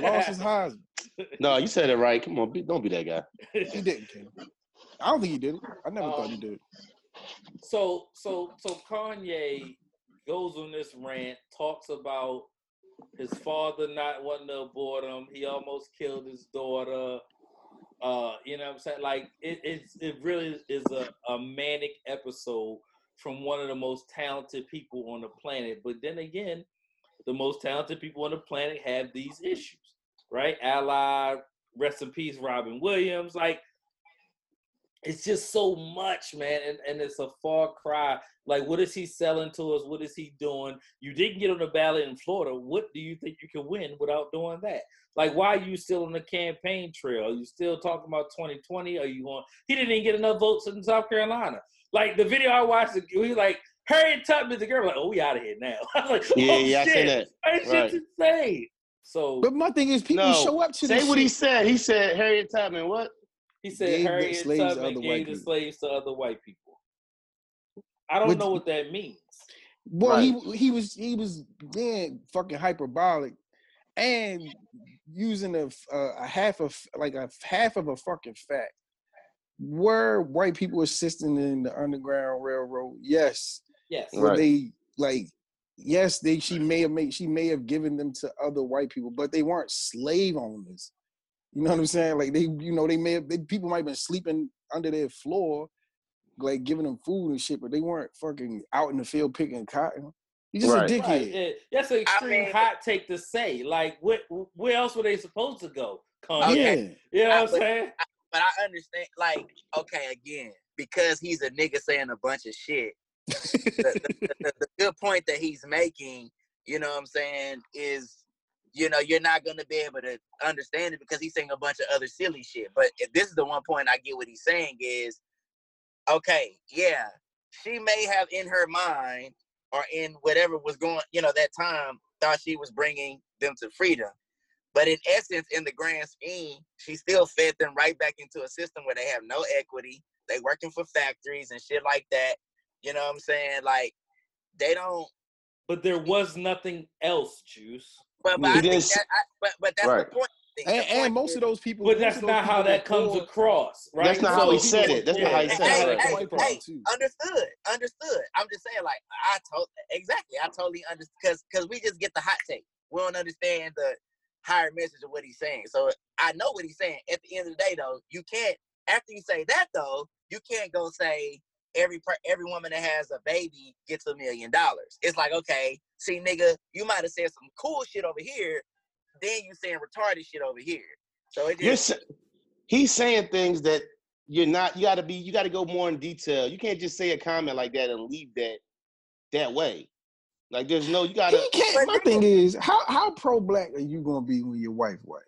Lost his Heisman. No, you said it right. Come on, be, don't be that guy. He didn't kill. him. I don't think he did it. I never thought he Um, did. so so so Kanye goes on this rant, talks about his father not wanting to abort him. He almost killed his daughter. Uh, you know what I'm saying? Like it, it's it really is a, a manic episode from one of the most talented people on the planet. But then again, the most talented people on the planet have these issues, right? Ally, rest in peace, Robin Williams. Like it's just so much, man, and, and it's a far cry. Like, what is he selling to us? What is he doing? You didn't get on the ballot in Florida. What do you think you can win without doing that? Like, why are you still on the campaign trail? Are you still talking about 2020? Are you going? He didn't even get enough votes in South Carolina. Like the video I watched, he was like Harriet Tubman, the girl, like, oh, we out of here now. I was like, Yeah, oh, yeah, I shit. seen that. That shit's insane. So But my thing is, people No, show up to Say this what he said. He said Harriet Tubman. What? He said Gave the Harriet slaves to Tubman other gave white the people. slaves to other white people. I don't But- know what that means. Well, Right. he he was he was being fucking hyperbolic and using a, a, half of like a half of a fucking fact. Were white people assisting in the Underground Railroad? Yes. Yes. Were Right. they like? Yes, they. She may have made. She may have given them to other white people, but they weren't slave owners. You know what I'm saying? Like they, you know, they may have. They, people might have been sleeping under their floor, like giving them food and shit, but they weren't fucking out in the field picking cotton. You just Right. a dickhead. Right. Yeah, that's an extreme mean- hot take to say. Like, where, where else were they supposed to go? Kanye? Okay. Yeah. You know what I'm But- saying? But I understand, like, okay, again, because he's a nigga saying a bunch of shit. the, the, the, the good point that he's making, you know what I'm saying, is you know, you're not gonna be able to understand it because he's saying a bunch of other silly shit. But if this is the one point I get what he's saying is okay, yeah, she may have in her mind or in whatever was going, you know, that time thought she was bringing them to freedom. But in essence, in the grand scheme, she still fed them right back into a system where they have no equity. They working for factories and shit like that. You know what I'm saying? Like they don't. But there was nothing else, Juice. But, but He I think that, I, but but that's Right. the point. And, point and most of those people. But that's not how that comes poor- across, right? That's not how he said it. That's not how he said that's it, right. Hey, it White comes hey, understood, understood. I'm just saying, like I told exactly. I totally understand because because we just get the hot take. We don't understand the higher message of what he's saying. So I know what he's saying. At the end of the day, though, you can't. After you say that, though, you can't go say every per, every woman that has a baby gets a million dollars. It's like, okay, see, nigga, you might have said some cool shit over here, then you saying retarded shit over here. So it You're, just sa- he's saying things that you're not. You got to be. You got to go more in detail. You can't just say a comment like that and leave that that way. Like there's no. You gotta. can't. My thing is, how how pro black are you gonna be when your wife white?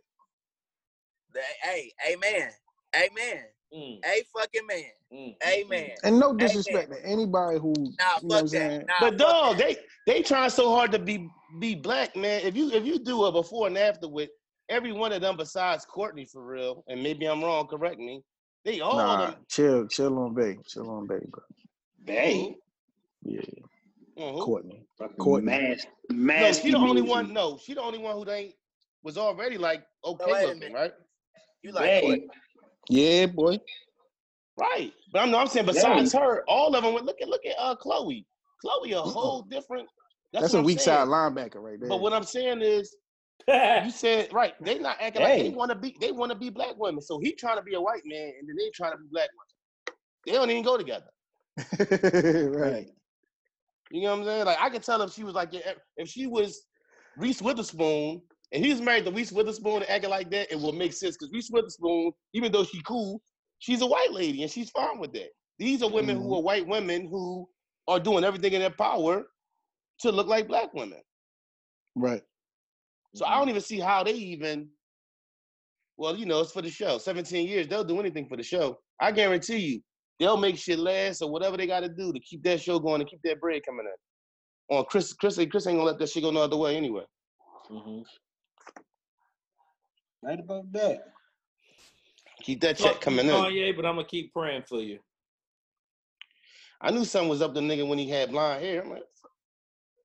hey, amen, amen, Mm, a fucking man, mm, mm, amen. And no disrespect to anybody who, Nah, you know what I'm fuck saying? that. Nah, But fuck dog, that. they they trying so hard to be be black, man. If you if you do a before and after with every one of them besides Kourtney for real, and maybe I'm wrong, correct me. They all Nah, them. chill, chill on Bay, chill on Bay, bro. Bay? Yeah, Mhm. Kourtney. Fucking Kourtney. Mass, No, she the only one. No, she the only one who ain't was already like okay wait a looking, right? You like Hey, Kourtney. Yeah, boy. Right. But I'm, no, I'm saying besides her, all of them. Look at look at uh Khloe. Khloe a whole different. That's, That's, what a I'm weak saying. side linebacker right there. But what I'm saying is, you said right. They not acting like they want to be. They want to be black women. So he trying to be a white man, and then they trying to be black women. They don't even go together. right. You know what I'm saying? Like I could tell if she was like if- if she was Reese Witherspoon and he's married to Reese Witherspoon and acting like that, it will make sense because Reese Witherspoon, even though she cool, She's a white lady and she's fine with that. These are women who Mhm. are white women who are doing everything in their power to look like black women. Right. So I don't even see how they even. Well, you know, it's for the show. 17 years, they'll do anything for the show. I guarantee you, they'll make shit last or whatever they got to do to keep that show going and keep that bread coming in. On Kris, Kris, Kris ain't gonna let that shit go no other way anyway. Mhm. Right about that. Keep that check Fuck you, coming in. Kanye, but I'm gonna keep praying for you. I knew something was up the nigga when he had blonde hair. I'm like,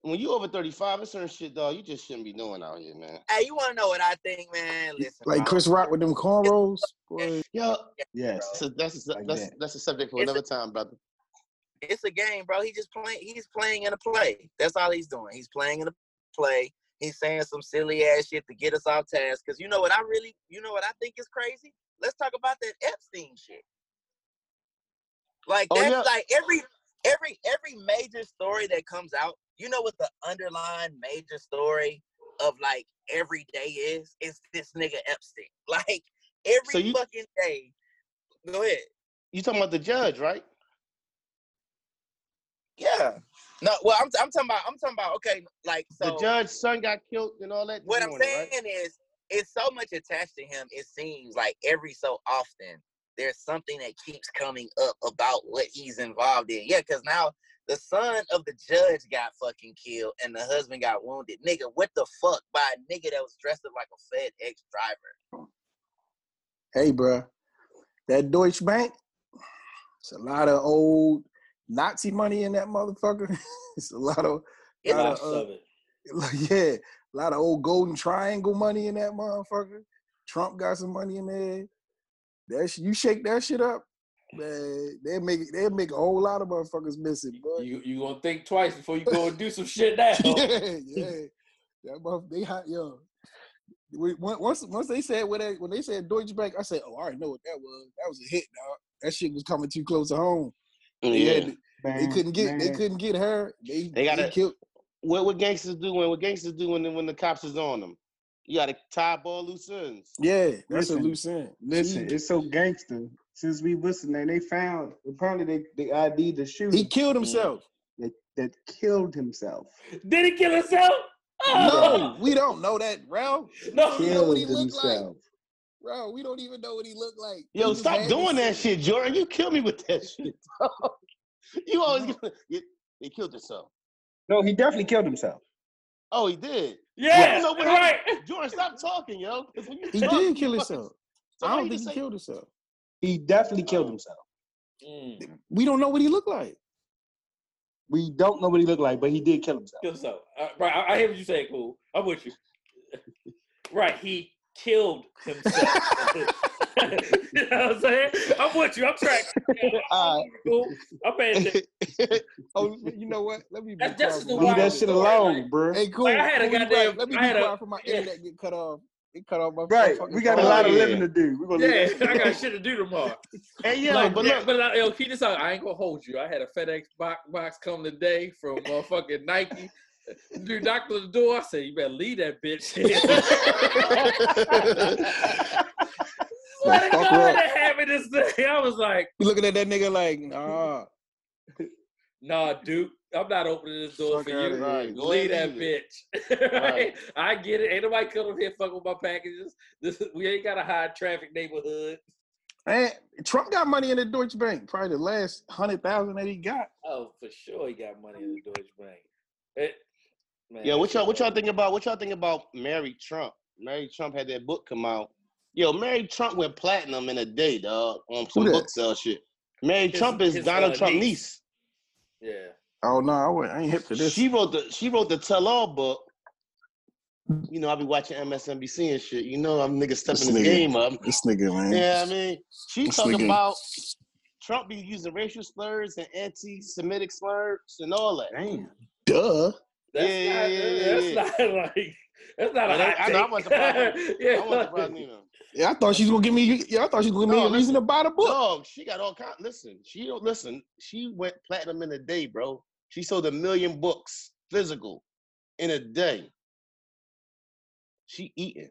when you over 35, it's certain shit, dog, you just shouldn't be doing out here, man. Hey, you want to know what I think, man? Listen, Like bro. Chris Rock with them cornrows. Boy. Yo, Yes. so that's a, Like that's that. that's a subject for It's a- another time, brother. it's a game, bro. He just playing. He's playing in a play. That's all he's doing. He's playing in a play. He's saying some silly ass shit to get us off task. Cause you know what I really, you know what I think is crazy. Let's talk about that Epstein shit. Like Oh, that's yeah. like every every every major story that comes out. You know what the underlying major story of like every day is? It's this nigga Epstein. Like every So you- fucking day. Go ahead. You talking about the judge, right? Yeah. No, well, I'm, I'm talking about, I'm talking about, okay, like, so the judge's son got killed and all that. what I'm morning, saying right? is, it's so much attached to him, it seems like every so often, there's something that keeps coming up about what he's involved in. Yeah, because now the son of the judge got fucking killed and the husband got wounded. Nigga, what the fuck by a nigga that was dressed up like a FedEx driver? Hey, bruh, that Deutsche Bank, it's a lot of old Nazi money in that motherfucker. it's a lot of, lot of, uh, yeah, a lot of old golden triangle money in that motherfucker. Trump got some money in there. That you shake that shit up, man. They make they make a whole lot of motherfuckers missing, boy. You you gonna think twice before you go and do some shit now. yeah, yeah. That mother, they hot, yo. We- Once once they said when they when they said Deutsche Bank, I said, oh, I already know what that was. That was a hit, dog. That shit was coming too close to home. They, Yeah. had to- they couldn't get they couldn't get her. They They gotta- killed. What what gangsters do when what gangsters do when the, when the cops is on them? You gotta tie up all loose ends. Yeah, that's Listen, a loose end. Listen, She- it's so gangster. Since we listening, they found apparently they they ID'd the shooter he killed mm. himself. that, that killed himself. Did he kill himself? No, oh! we don't know that, Ralph. no. You know what he Killed looked like? Himself. Bro, we don't even know what he looked like. Yo, just stop doing that shit, Jordan. You kill me with that shit. dog. you always get, you, they killed himself. No, he definitely killed himself. Oh, he did. Yeah, You know what right. Jordan, stop talking, yo. when you He talk, did you kill fucking- himself. So I don't think he say- killed himself. He definitely killed Oh. himself. Mm, We don't know what he looked like. We don't know what he looked like, but he did kill himself. kill himself. Uh, right, I, I hear what you say, cool. I'm with you. right, he killed himself. you know what I'm saying? I'm with you. I'm tracking. All cool. I'm paying attention. oh, you know what? Let me be That's- that's just the Leave that shit alone, like- bro. Hey, cool. Like, I had a goddamn- right. Let me I be had a- quiet for my yeah. internet get cut off. It cut off my Right, We got a lot of yeah. living to do. We're gonna Yeah, that I got shit to do tomorrow. Hey, yo, like, but yeah, look, but uh, yo, keep this out. I ain't gonna hold you. I had a FedEx box, box come today from motherfucking Nike. Dude knocked on the door. I said, "You better leave that bitch." Swear to Fuck God, up. they had this day. I was like, You looking at that nigga like, nah. "Nah, dude, I'm not opening this door Fuck for you. Right, Leave that ahead, leave bitch." right? Right. I get it. Ain't nobody coming here fucking with my packages. This we ain't got a high traffic neighborhood. Man, Trump got money in the Deutsche Bank. Probably the last hundred thousand that he got. Oh, for sure, he got money in the Deutsche Bank. It, man, Yo, what y'all what y'all think about what y'all think about Mary Trump? Mary Trump had that book come out. Yo, Mary Trump went platinum in a day, dog, on some that? book sale shit. Mary His- Trump is his, Donald uh, Trump niece. niece. Yeah. Oh no, I, wasn't- I ain't hip to this. She wrote the she wrote the tell all book. You know, I be watching MSNBC and shit. You know, I'm nigga stepping This this nigga. game up. this nigga, man. Yeah, I mean, she This talking nigga- about Trump be using racial slurs and anti-Semitic slurs and all that. Damn. Duh. That's Yeah, yeah, not. yeah, that's yeah. not like. That's not Yeah, a that- hot I know, I wasn't surprised. yeah. I wasn't surprised neither. Yeah, I thought she was gonna give me. Yeah, I thought she was gonna give me No, a reason to buy the book. Dog, she got all kind. Listen, she don't listen. She went platinum in a day, bro. She sold a million books physical in a day. She eating.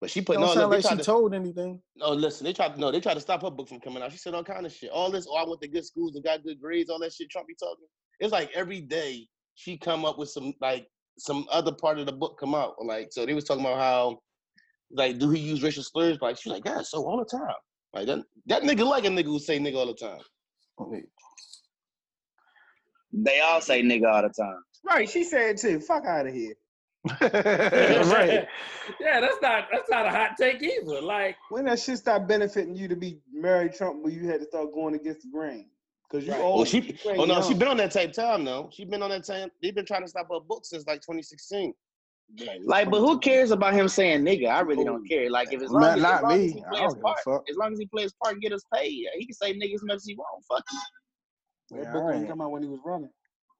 But she It put don't no. sound Look, like she to, told anything. no, listen. They tried. No, they tried to stop her book from coming out. She said all kind of shit. All this. Oh, I went to good schools and got good grades. All that shit. Trump be talking. It's like every day she come up with some like some other part of the book come out. Like so, they was talking about how like do he use racial slurs? Like she's like, yeah, so all the time. Like that. That nigga like a nigga who say nigga all the time. They all say nigga all the time. Right, she said too. Fuck out of here. right. yeah, that's not that's not a hot take either. Like, When that shit start benefiting you to be married Trump when you had to start going against the grain? Because you Right. old. Well, she. you Oh no, she young. been on that type time though. She been on that time. They've been trying to stop her book since like 2016. Like, but who cares about him saying nigga? I really don't oh, care. Like, if as long, Not, as, as, not long as he I plays don't give a part, as long as he plays part, and get us paid, he can say nigga as much as he want. Fuck you. That Yeah, book I didn't come out when he was running.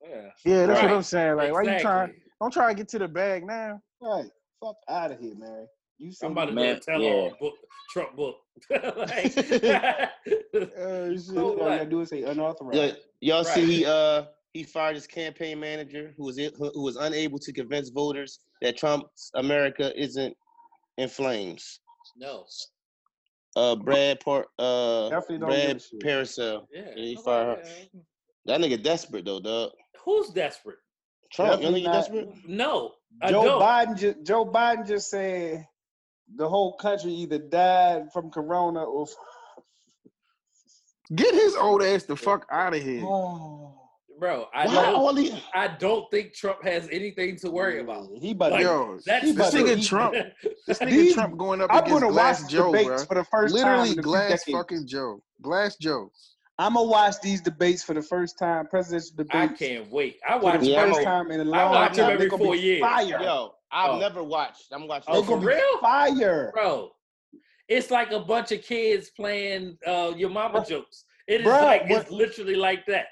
yeah, Yeah, that's Right. what I'm saying. Like, why you trying? Don't try to get to the bag now. Right. Fuck out of here, man. You I'm about to do Man, a tell yeah. all book, Trump book. like, Uh, shit. So all you what? gotta do is say unauthorized. Yeah, y'all see he uh he fired his campaign manager who was who who was unable to convince voters that Trump's America isn't in flames. no, Uh, Brad Par- uh Definitely don't give a Brad shit. Parscale. yeah. Yeah, he nobody- fired That nigga desperate though, dog. Who's desperate? Trump, you don't Definitely think desperate? No, I Joe don't. Biden just Joe Biden just said the whole country either died from corona or Get his old ass the fuck oh. out of here. oh, Bro, I Why don't. all these? I don't think Trump has anything to worry about. He about Like, to Yo, That's He this nigga eat- Trump, this nigga These- Trump going up I'm against gonna watch Glass the Joe, debates bro. for the first time. Literally in a Glass fucking Joe. Glass Joe. I'm gonna watch these debates for the first time, presidential debate I can't wait. I for watch the Yeah, them first every- time in a I long watch time. him every They gonna four be years. Fire. Yo, I've Oh. never watched. I'm watching. Oh, They for real? Fire. bro. It's like a bunch of kids playing uh, your mama Bruh. jokes. It is Bruh, like what- it's literally like that.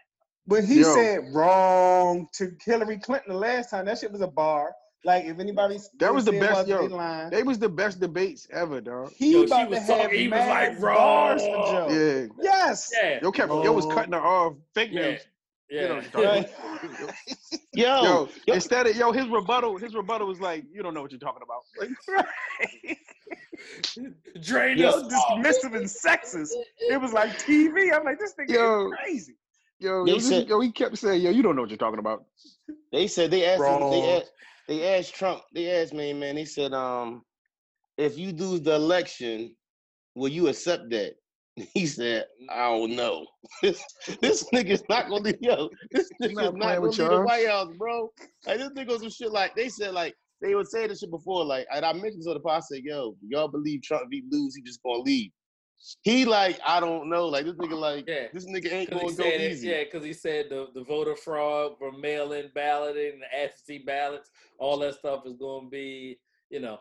But he Yo. said wrong to Hillary Clinton the last time. That shit was a bar. Like if anybody That was the best, wasn't, yo. they. They was the best debates ever, dog. He Yo, about was to have talking- he was like, bars for wrong. Joe. Yeah. Yes. Yeah, Yo kept yo was Oh. cutting her off. Fake yeah, news. Yeah. You know Right. Yo, Yo, yo, instead of yo, his rebuttal, his rebuttal was like, you don't know what you're talking about. Like, Drain Yo, us dismissive and sexist. It was like TV. I'm like, this nigga Yo. is crazy. yo, They yo, said- yo, he kept saying, yo, you don't know what you're talking about. they said they asked him, they asked they asked Trump. They asked me, man. They said, um, if you lose the election, will you accept that? He said, mm-hmm. I don't know. this, this nigga's not gonna leave yo. This nigga's not not, gonna with leave the. White House, bro. Like this nigga some shit like they said like they would say this shit before. Like and I mentioned this on the pod, I said, yo, y'all believe Trump if he lose, he just gonna leave. He like, I don't know. Like this nigga like Yeah. this nigga ain't gonna go it, easy. yeah, because he said the, the voter fraud for mail-in balloting, the absentee ballots, all that stuff is going to be, you know,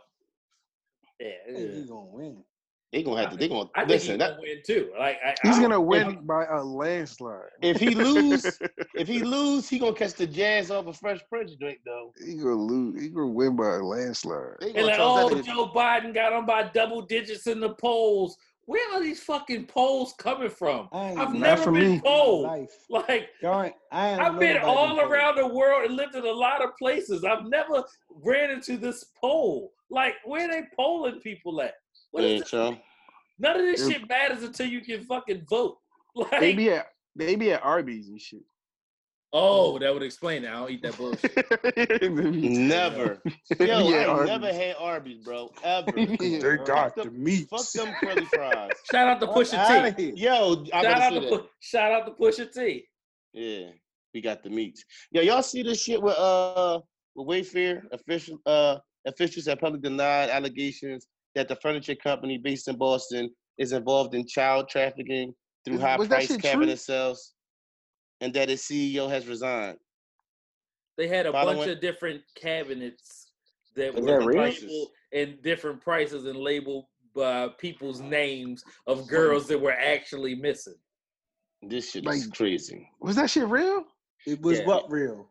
yeah. I think yeah. he gonna win. They gonna have to. They gonna I think listen. he's That, gonna win too. Like I, He's I, gonna win by a landslide. if he lose, if he lose, he gonna catch the jazz off a Fresh Prince drink though. He gonna lose. He gonna win by a landslide. And like, oh, that Joe Biden got him by double digits in the polls. Where are these fucking polls coming from? I ain't I've never been me. polled. Like I I've been all been around the world and lived in a lot of places. I've never ran into this poll. Like where they polling people at? What Yeah, this? Joe. None of this shit matters until you can fucking vote. Like They be at they be at Arby's and shit. oh, that would explain it. I don't eat that bullshit. Never. Yo, Yeah, I Arby's. never had Arby's, bro. Ever. They got Fuck the them- meats. Fuck them curly fries. Shout out to Fuck Pusha T. Yo, I Shout out gotta Pu- shout out to Pusha T. Yeah, we got the meats. Yo, y'all see this shit with uh with Wayfair official uh officials have publicly denied allegations that the furniture company based in Boston is involved in child trafficking through high priced shit true? cabinet sales, and that its CEO has resigned. They had a Following- bunch of different cabinets that were that real? labeled in different prices and labeled by people's names of girls that were actually missing. This shit is crazy. Was that shit real? It was Yeah. what real?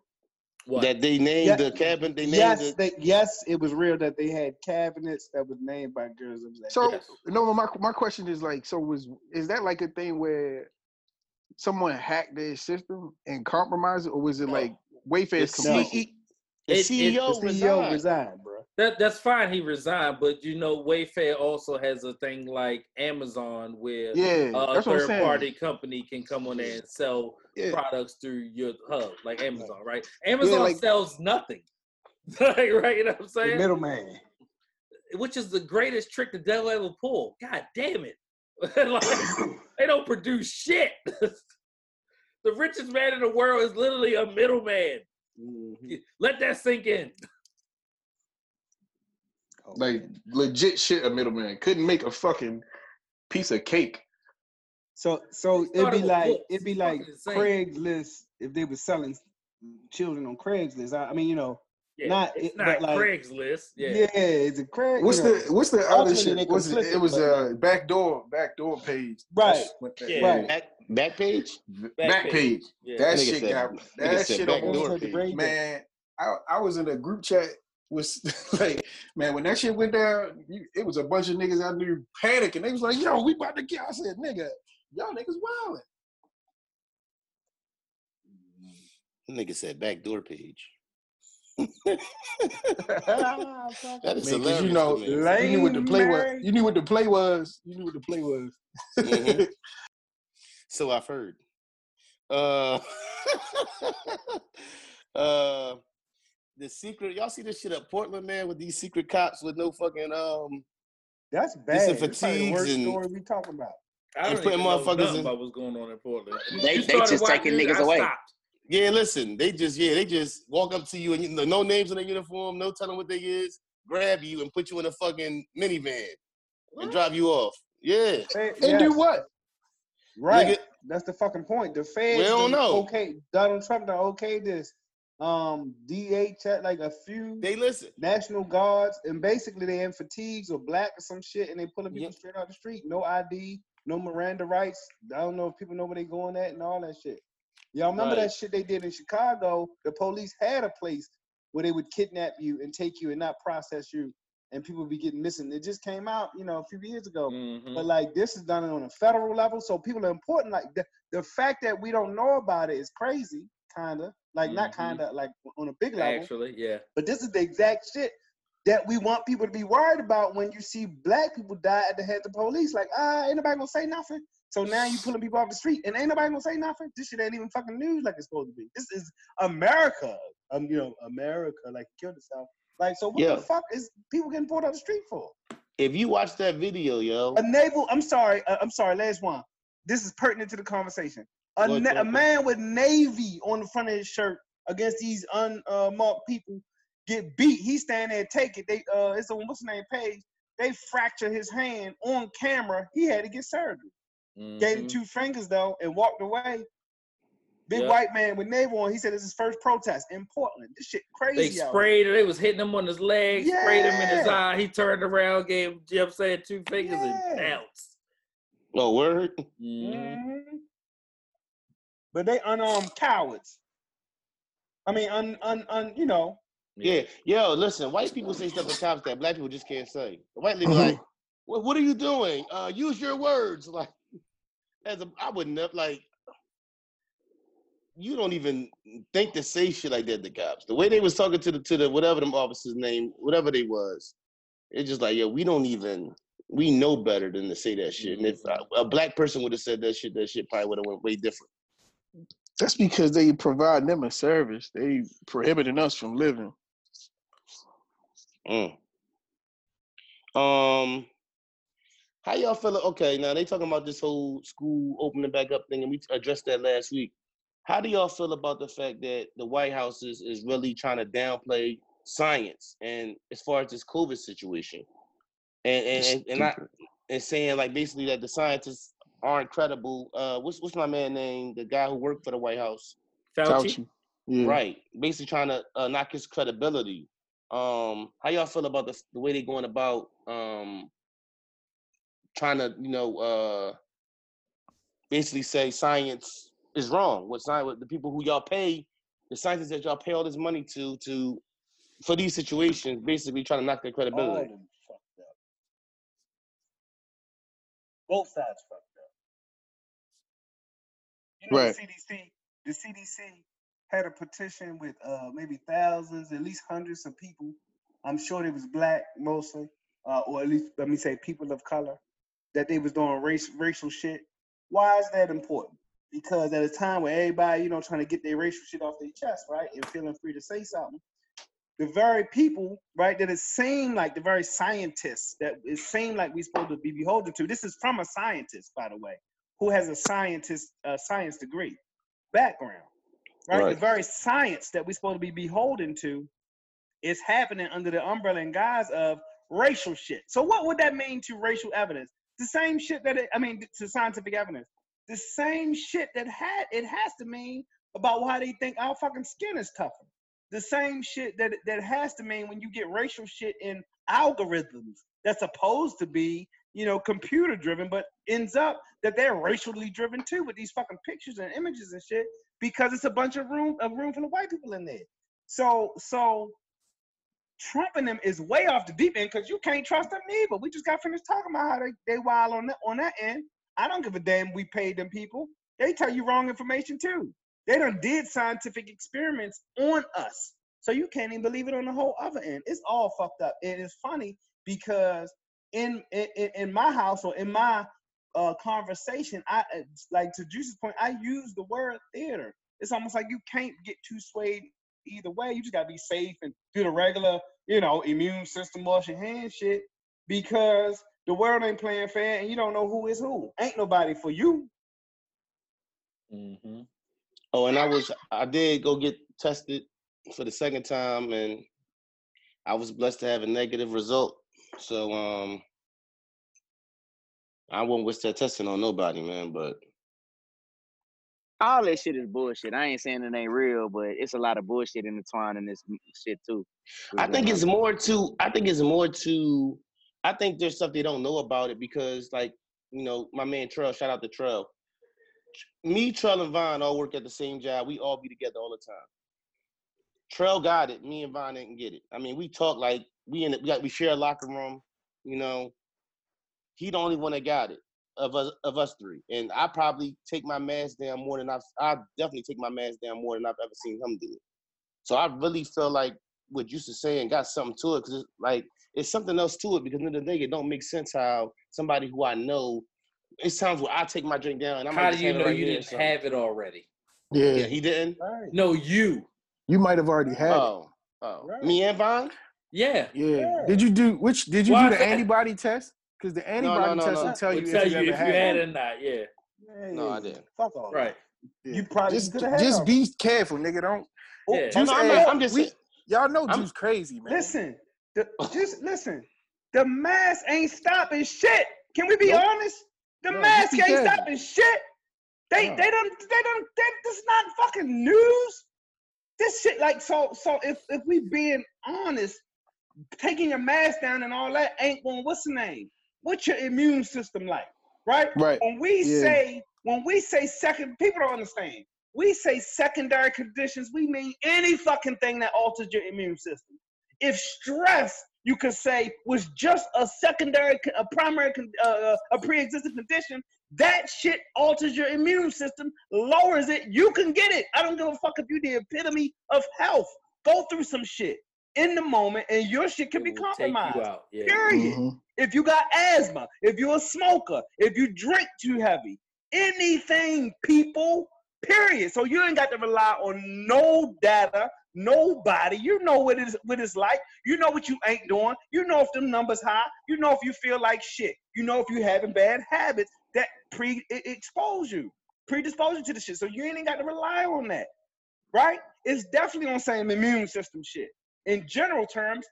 What? That they named Yeah, the cabin. They named Yes, it. they, yes, it was real that they had cabinets that was named by girls. It was So Yes. no, my my question is like, so was is that like a thing where someone hacked their system and compromised it, or was it No. like Wayfair's The No. complicit? CE the It- it- CEO the CEO resigned. resigned, bro. that that's fine. He resigned, but you know, Wayfair also has a thing like Amazon, where Yeah, uh, a that's what I'm third saying. party company can come on there and sell Yeah. products through your hub, like Amazon, right? Amazon like- sells nothing, like, right? You know what I'm The saying? middleman. Which is the greatest trick the devil ever pulled. God damn it! like, they don't produce shit. the richest man in the world is literally a middleman. Mhm. Let that sink in. Oh, Like legit shit, a middleman couldn't make a fucking piece of cake. So so it'd be like books. it'd be It's like. Craigslist if they were selling children on Craigslist. I, I mean, you know, Yeah, Not- it's it- not but, like- Craigslist. Yeah. yeah, it's a Craig. What's you know, the what's the other shit? Was it, conflicted, it was but, a backdoor backdoor page. Right. That's Yeah. Right. Back back page. Back, page. Yeah. That Nigga shit said- got nigga that shit backdoor almost page. Brain man. I, I was in a group chat was like, man, when that shit went down, you, it was a bunch of niggas I knew panic and they was like, yo, we about to get. I said, nigga, y'all niggas wildin'. Nigga said backdoor page. That is Man, 'cause hilarious. you know, to me. you knew what the play was. You knew what the play was. You knew what the play was. Mhm. So I've heard. Uh, uh, the secret. Y'all see this shit up Portland, man, with these secret cops with no fucking um. That's These bad. are That's probably the fatigues worst and- story we talking about. I And don't putting even motherfuckers in- about what's going on in Portland. They- they just taking niggas I away. stopped. Yeah, listen, they just yeah, they just walk up to you and you know, no names on their uniform, no telling what they is, grab you and put you in a fucking minivan and drive you off. Yeah, Hey, and do what? Right. Nigga- That's the fucking point. The feds We don't done know. Okay, Donald Trump done okay this. Um, DH had like a few they listen. National Guards, and basically they in fatigues or black or some shit, and they pulling people Yep. straight out the street. No ID, no Miranda rights. I don't know if people know where they going at and all that shit. Y'all remember Right. that shit they did in Chicago? The police had a place where they would kidnap you and take you and not process you, and people would be getting missing. It just came out, you know, a few years ago. Mhm. But like this is done on a federal level, so people are important. Like the, the fact that we don't know about it is crazy, kinda. Like not Mhm. kinda, like on a big level. Actually, yeah. But this is the exact shit that we want people to be worried about when you see black people die at the head of the police. Like, ah, ain't nobody gonna say nothing. So now you pulling people off the street and ain't nobody gonna say nothing. This shit ain't even fucking news like it's supposed to be. This is America. Um, you know, America, like killed itself. Like, so what Yeah. the fuck is people getting pulled off the street for? If you watch that video, yo, A naval. I'm sorry. Uh, I'm sorry. Last one. This is pertinent to the conversation. A, na- a man with navy on the front of his shirt against these unmarked people get beat. He stand there, take it. They uh, it's on what's the name page. They fracture his hand on camera. He had to get surgery. Gave him Mhm. two fingers though and walked away. Big Yep. white man with naval on. He said it's his first protest in Portland. This shit crazy. out sprayed it. They was hitting him on his leg, sprayed him in his eye. He turned around, gave you know what two fingers Yeah. and bounced. oh word. here. Mhm. Mhm. But they unarmed cowards. I mean, un, un, un, you know, Yeah, yo, listen, white people say stuff to cops that black people just can't say. The white lady like, what, what are you doing? Uh, use your words. Like, as a, I wouldn't have like. You don't even think to say shit like that to cops. The way they was talking to the to the whatever them officers name, whatever they was, it's just like, yo, we don't even we know better than to say that shit. And if a, a black person would have said that shit, that shit probably would have went way different. That's because they provide them a service. They prohibiting us from living. Mm. Um, how y'all feel? Okay, now they talking about this whole school opening back up thing, and we addressed that last week. How do y'all feel about the fact that the White House is, is really trying to downplay science and as far as this COVID situation, and and and, and, not, and saying like basically that the scientists aren't credible? Uh, what's what's my man name? The guy who worked for the White House, Fauci. Fauci. Yeah. right? Basically trying to uh, knock his credibility. Um, how y'all feel about the the way they're going about um trying to you know uh basically say science is wrong? What science? What the people who y'all pay, the scientists that y'all pay all this money to to for these situations, basically trying to knock their credibility. of them fucked up. Both sides fucked up. You know, Right. the CDC, the CDC had a petition with uh maybe thousands, at least hundreds of people I'm sure they was black mostly, uh, or at least let me say people of color, that they was doing race racial shit. Why is that important? Because at a time where everybody, you know, trying to get their racial shit off their chest, right, and feeling free to say something, the very people, right, that it seemed like the very scientists that it seemed like we supposed to be beholden to. This is from a scientist, by the way, who has a scientist science degree background, right? Right. The very science that we're supposed to be beholden to is happening under the umbrella and guise of racial shit. So what would that mean to racial evidence? The same shit that it, I mean to scientific evidence. The same shit that had it has to mean about why they think our fucking skin is tougher. The same shit that that has to mean when you get racial shit in algorithms that's supposed to be, you know, computer driven, but ends up that they're racially driven too with these fucking pictures and images and shit because it's a bunch of room a room full of white people in there. So so Trump and them is way off the deep end because you can't trust them neither. We just got finished talking about how they, they wild on that on that end. I don't give a damn we paid them people. They tell you wrong information too. They done did scientific experiments on us. So you can't even believe it on the whole other end. It's all fucked up. And it's funny because in in, in my house or in my uh, conversation, I uh, like to Juice's point, I use the word theater. It's almost like you can't get too swayed either way. You just gotta be safe and do the regular, you know, immune system wash your hands shit because the world ain't playing fair and you don't know who is who. Ain't nobody for you. Mm-hmm. Oh, and I was I did go get tested for the second time, and I was blessed to have a negative result. So um, I wouldn't wish that testing on nobody, man. But All that shit is bullshit. I ain't saying it ain't real, but it's a lot of bullshit intertwined in this shit too. I think it's more to I think it's more to I think there's stuff they don't know about it because like you know my man Trell shout out to Trell me Trell and Vaughn all work at the same job we all be together all the time Trell got it me and Vaughn didn't get it I mean we talk like we in it we, got, we share a locker room you know he the only one that got it of us of us three and I probably take my mask down more than I've I definitely take my mask down more than I've ever seen him do it so I really feel like what you was saying got something to it because like it's something else to it because in the day it don't make sense how somebody who I know it's times where I take my drink down and I might How do you know right you didn't something. have it already? Yeah, Yeah, he didn't. Right. No, you. you might have already had it. Oh, oh, Right. me and Vaughn. Yeah. Yeah. Yeah. Did you do which? Did you Well, do the said- antibody test? Because the antibody no, test no. will tell you tell if you you if ever you had had it. it or not. Yeah. No, I didn't. Fuck all. Right. Yeah. You probably just just be careful, nigga. Don't Oh, Yeah. Oh, Juice oh, no, I'm, ass- not, I'm just we- y'all know I'm- Juice crazy, man. Listen, the, just listen. The mask ain't stopping shit. Can we be Nope. honest? The No, mask ain't careful. stopping shit. They No. they don't they don't they, this is not fucking news. This shit like so so if if we being honest, taking your mask down and all that ain't going. What's the name? What's your immune system like? Right. Right. When we Yeah. say when we say second, people don't understand. We say secondary conditions. We mean any fucking thing that alters your immune system. If stress, you could say, was just a secondary, a primary, uh, a pre-existing condition, that shit alters your immune system, lowers it. You can get it. I don't give a fuck if you the epitome of health. Go through some shit in the moment, and your shit can be will take compromised. you out. Yeah. Period Mhm. If you got asthma, if you're a smoker, if you drink too heavy, anything, people, period. So you ain't got to rely on no data, nobody. You know what it's what it's like. You know what you ain't doing. You know if them numbers high. You know if you feel like shit. You know if you having bad habits that pre e- expose you, predispose you to the shit. So you ain't got to rely on that, right? It's definitely on same immune system shit. In general terms,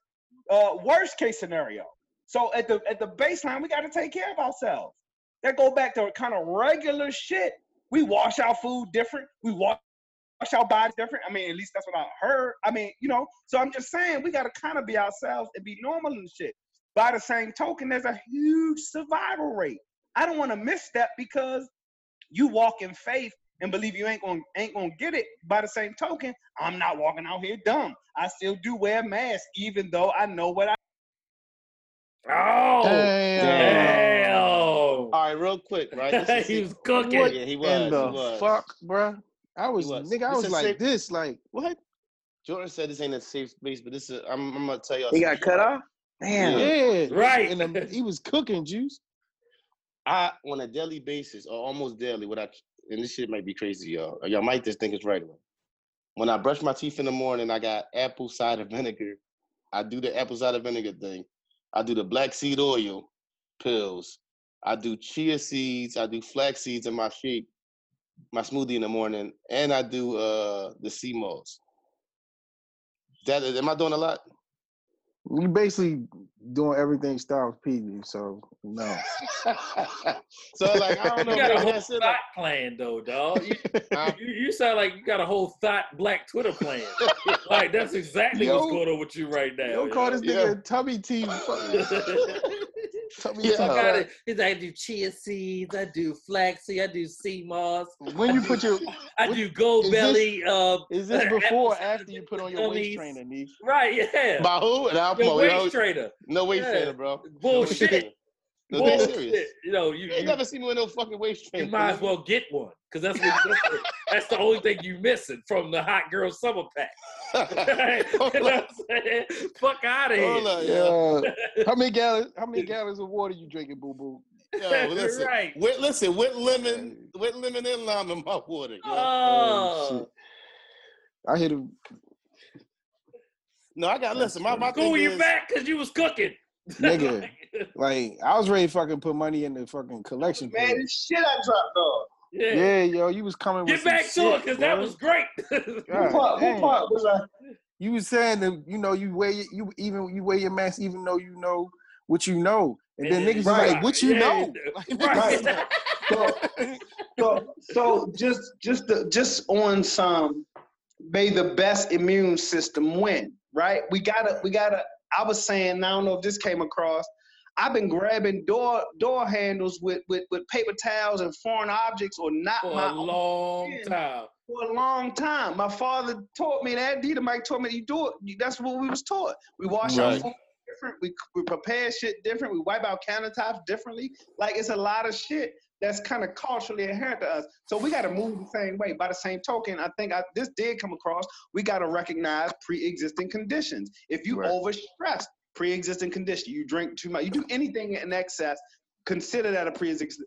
uh, worst case scenario. So at the at the baseline, we got to take care of ourselves. That go back to kind of regular shit. We wash our food different. We wash our bodies different. I mean, at least that's what I heard. I mean, you know. So I'm just saying we got to kind of be ourselves and be normal and shit. By the same token, there's a huge survival rate. I don't want to misstep because you walk in faith and believe you ain't gonna ain't gonna get it. By the same token, I'm not walking out here dumb. I still do wear a mask, even though I know what I. Oh. Damn. Damn. All right, real quick, right? This is he was cooking. What Yeah, he was. in the he was. fuck, bruh? I was, was. nigga. I This was like sick. this, like what? Jordan said this ain't a safe space, but this is. I'm, I'm gonna tell y'all. He got cut off. Damn. Yeah, Right. And he was cooking juice. I on a daily basis or almost daily, what I and this shit might be crazy, y'all. Y'all might just think it's right. When I brush my teeth in the morning, I got apple cider vinegar. I do the apple cider vinegar thing. I do the black seed oil pills. I do chia seeds. I do flax seeds in my shake, my smoothie in the morning, and I do uh the sea moss. That am I doing a lot? You basically doing everything Styles P do, so no. so like I don't know. You got a maybe whole that's it, thought like, plan though, dog. You, Huh? you, you sound like you got a whole thought black Twitter plan. like that's exactly Yo. what's going on with you right now. Don't call this Yeah. nigga tummy tea. Fucking- tummy Yeah. I got it. I do chia seeds, I do flaxseed, I do sea moss, When you put your I do gold is this- belly. uh, is this before or after you put on your waist trainer, Neef? right, yeah. By who? And Your promoting- waist trainer. No waist Yeah. trainer, bro. Bullshit. No, Bullshit. You know, you, You never seen me with no fucking waist trainer. you might as well get one. Cause that's, what, that's, the, that's the only thing you missing from the hot girl summer pack. you know Hold what on. I'm saying? Fuck out of Hold here. on. Yeah. how many gallons? How many gallons of water you drinking, boo boo? Yo, listen. Right. With, listen, with lemon, with lemon and lime in my water. Yo. Oh, oh shit. I hit him. no, I got listen. My my cool, you is, back because you was cooking. Nigga. Like I was ready to fucking put money in the fucking collection. Man, this shit I dropped off. Yeah. Yeah, yo, you was coming. Get with some back to shit, it because that was great. God Who part, who part was I? You was saying that you know you wear your, you even you wear your mask even though you know what you know, and then niggas right. like, "What you Yeah, know?" right. So, so, so just, just, the, just on some, may the best immune system win, right? We gotta, we gotta. I was saying, I don't know if this came across. I've been grabbing door door handles with with, with paper towels and foreign objects or not For my a long Yeah. time. for a long time. My father taught me that. Dita Mike taught me you do it. That's what we was taught. We wash our Right. food different. We, we prepare shit different. We wipe our countertops differently. Like it's a lot of shit that's kind of culturally inherent to us. So we got to move the same way. By the same token, I think I, this did come across. We got to recognize pre-existing conditions. If you Right. overstress pre-existing condition, you drink too much, you do anything in excess, consider that a pre-existing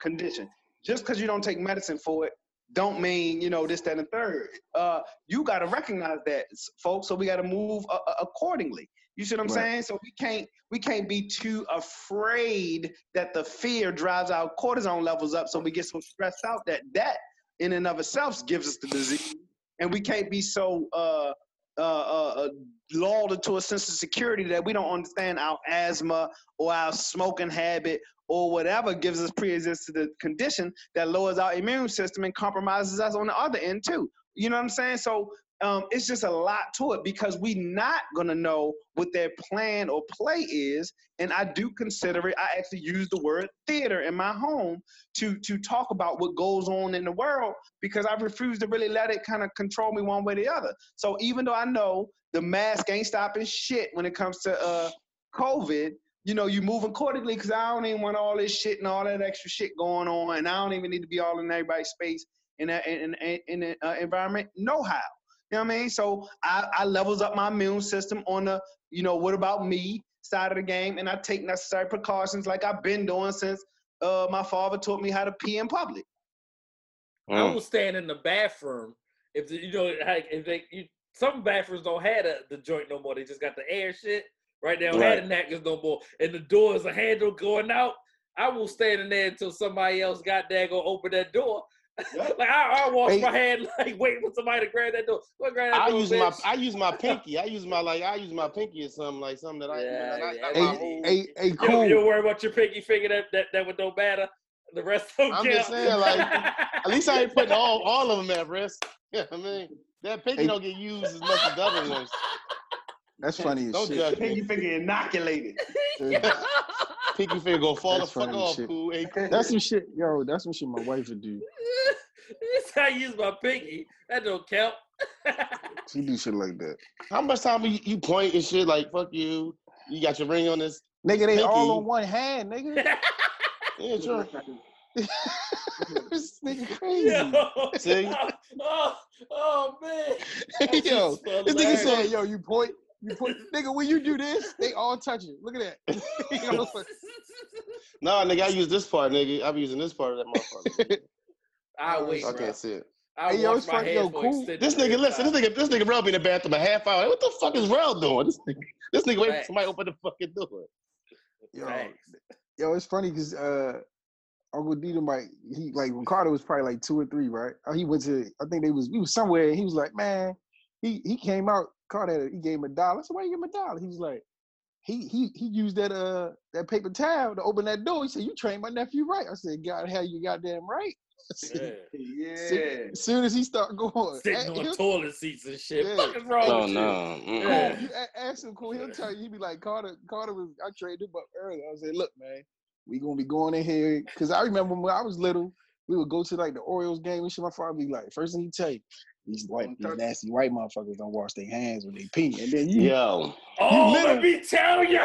condition. Just because you don't take medicine for it don't mean you know this that and the third. Uh you got to recognize that folks so we got to move uh, uh, accordingly. You see what i'm Right. saying? So we can't we can't be too afraid that the fear drives our cortisone levels up so we get so stressed out that that in and of itself gives us the disease. And we can't be so uh uh, uh, lulled into a sense of security that we don't understand our asthma or our smoking habit or whatever gives us pre-existing condition that lowers our immune system and compromises us on the other end too. You know what I'm saying? So um, it's just a lot to it because we're not gonna know what their plan or play is. And I do consider it. I actually use the word theater in my home to to talk about what goes on in the world because I refuse to really let it kind of control me one way or the other. So even though I know the mask ain't stopping shit when it comes to uh, COVID, you know, you move accordingly because I don't even want all this shit and all that extra shit going on, and I don't even need to be all in everybody's space in that in in, in the uh, environment. No how, you know what I mean? So I, I levels up my immune system on the, you know, what about me side of the game, and I take necessary precautions like I've been doing since uh, my father taught me how to pee in public. I will stand in the bathroom if the, you know like, if they you, some bathrooms don't have the, the joint no more. They just got the air shit. Right? They don't Right. have the napkins no more. And the door is a handle going out. I will stand in there until somebody else got there go open that door. Yeah. like I, I wash Hey. my hand like waiting for somebody to grab that door. Go grab that I door, use my. I use my pinky. I use my like I use my pinky or something like something that I Yeah, not, yeah, not Hey, my Hey, hey, hey, You, cool. you worry about your pinky finger that that, that would don't matter. The rest of them I'm count. just saying, like, At least I ain't putting all all of them at risk. Yeah, I mean that pinky Hey. don't get used as much as the other ones. That's funny as Don't shit. judge Pinky finger inoculated. Pinky finger go fall the fuck funny off. shit. Cool. Hey, cool. That's some shit, yo. That's some shit my wife would do. That's how I use my pinky. That don't count. She do shit like that. How much time you, you point and shit like fuck you? You got your ring on this? Nigga, they all on one hand, nigga. Yeah, sure. this nigga crazy. Yo, See? oh, oh man. That's yo, this nigga hilarious. said, yo, you point, you point, nigga, when you do this, they all touch it. Look at that. You know, No, nigga, I use this part, nigga. I'm using this part of that motherfucker. I wait, I bro. can't see it. I Hey, yo, it's my yo, cool. This nigga, period listen, this nigga, this nigga Rel be in the bathroom a half hour. What the fuck is Rel doing? This nigga, this nigga waiting for somebody to open the fucking door. yo, Facts. yo, it's funny because uh, Uncle Dieter might he like Ricardo was probably like two or three, right? Uh, He went to I think they was we was somewhere. And he was like, man, he he came out. Carter he gave him a dollar. I said, why you give him a dollar? He was like, he he he used that uh that paper towel to open that door. He said, you trained my nephew right. I said, God, hell, you goddamn right. Said, Yeah. Yeah. As soon as he start going, Sitting on he'll- toilet seats and shit. Yeah. Fuck is wrong Oh with no. Cool. Yeah. You ask him, cool. He'll tell you. He'd be like, Carter. Carter was. I traded him up early. I said, look, man, we gonna be going in here because I remember when I was little, we would go to like the Orioles game and shit. My father be like, first thing he tell you, these white, these nasty white motherfuckers don't wash their hands when they pee, and then you. Yo, Oh, little- let me tell you.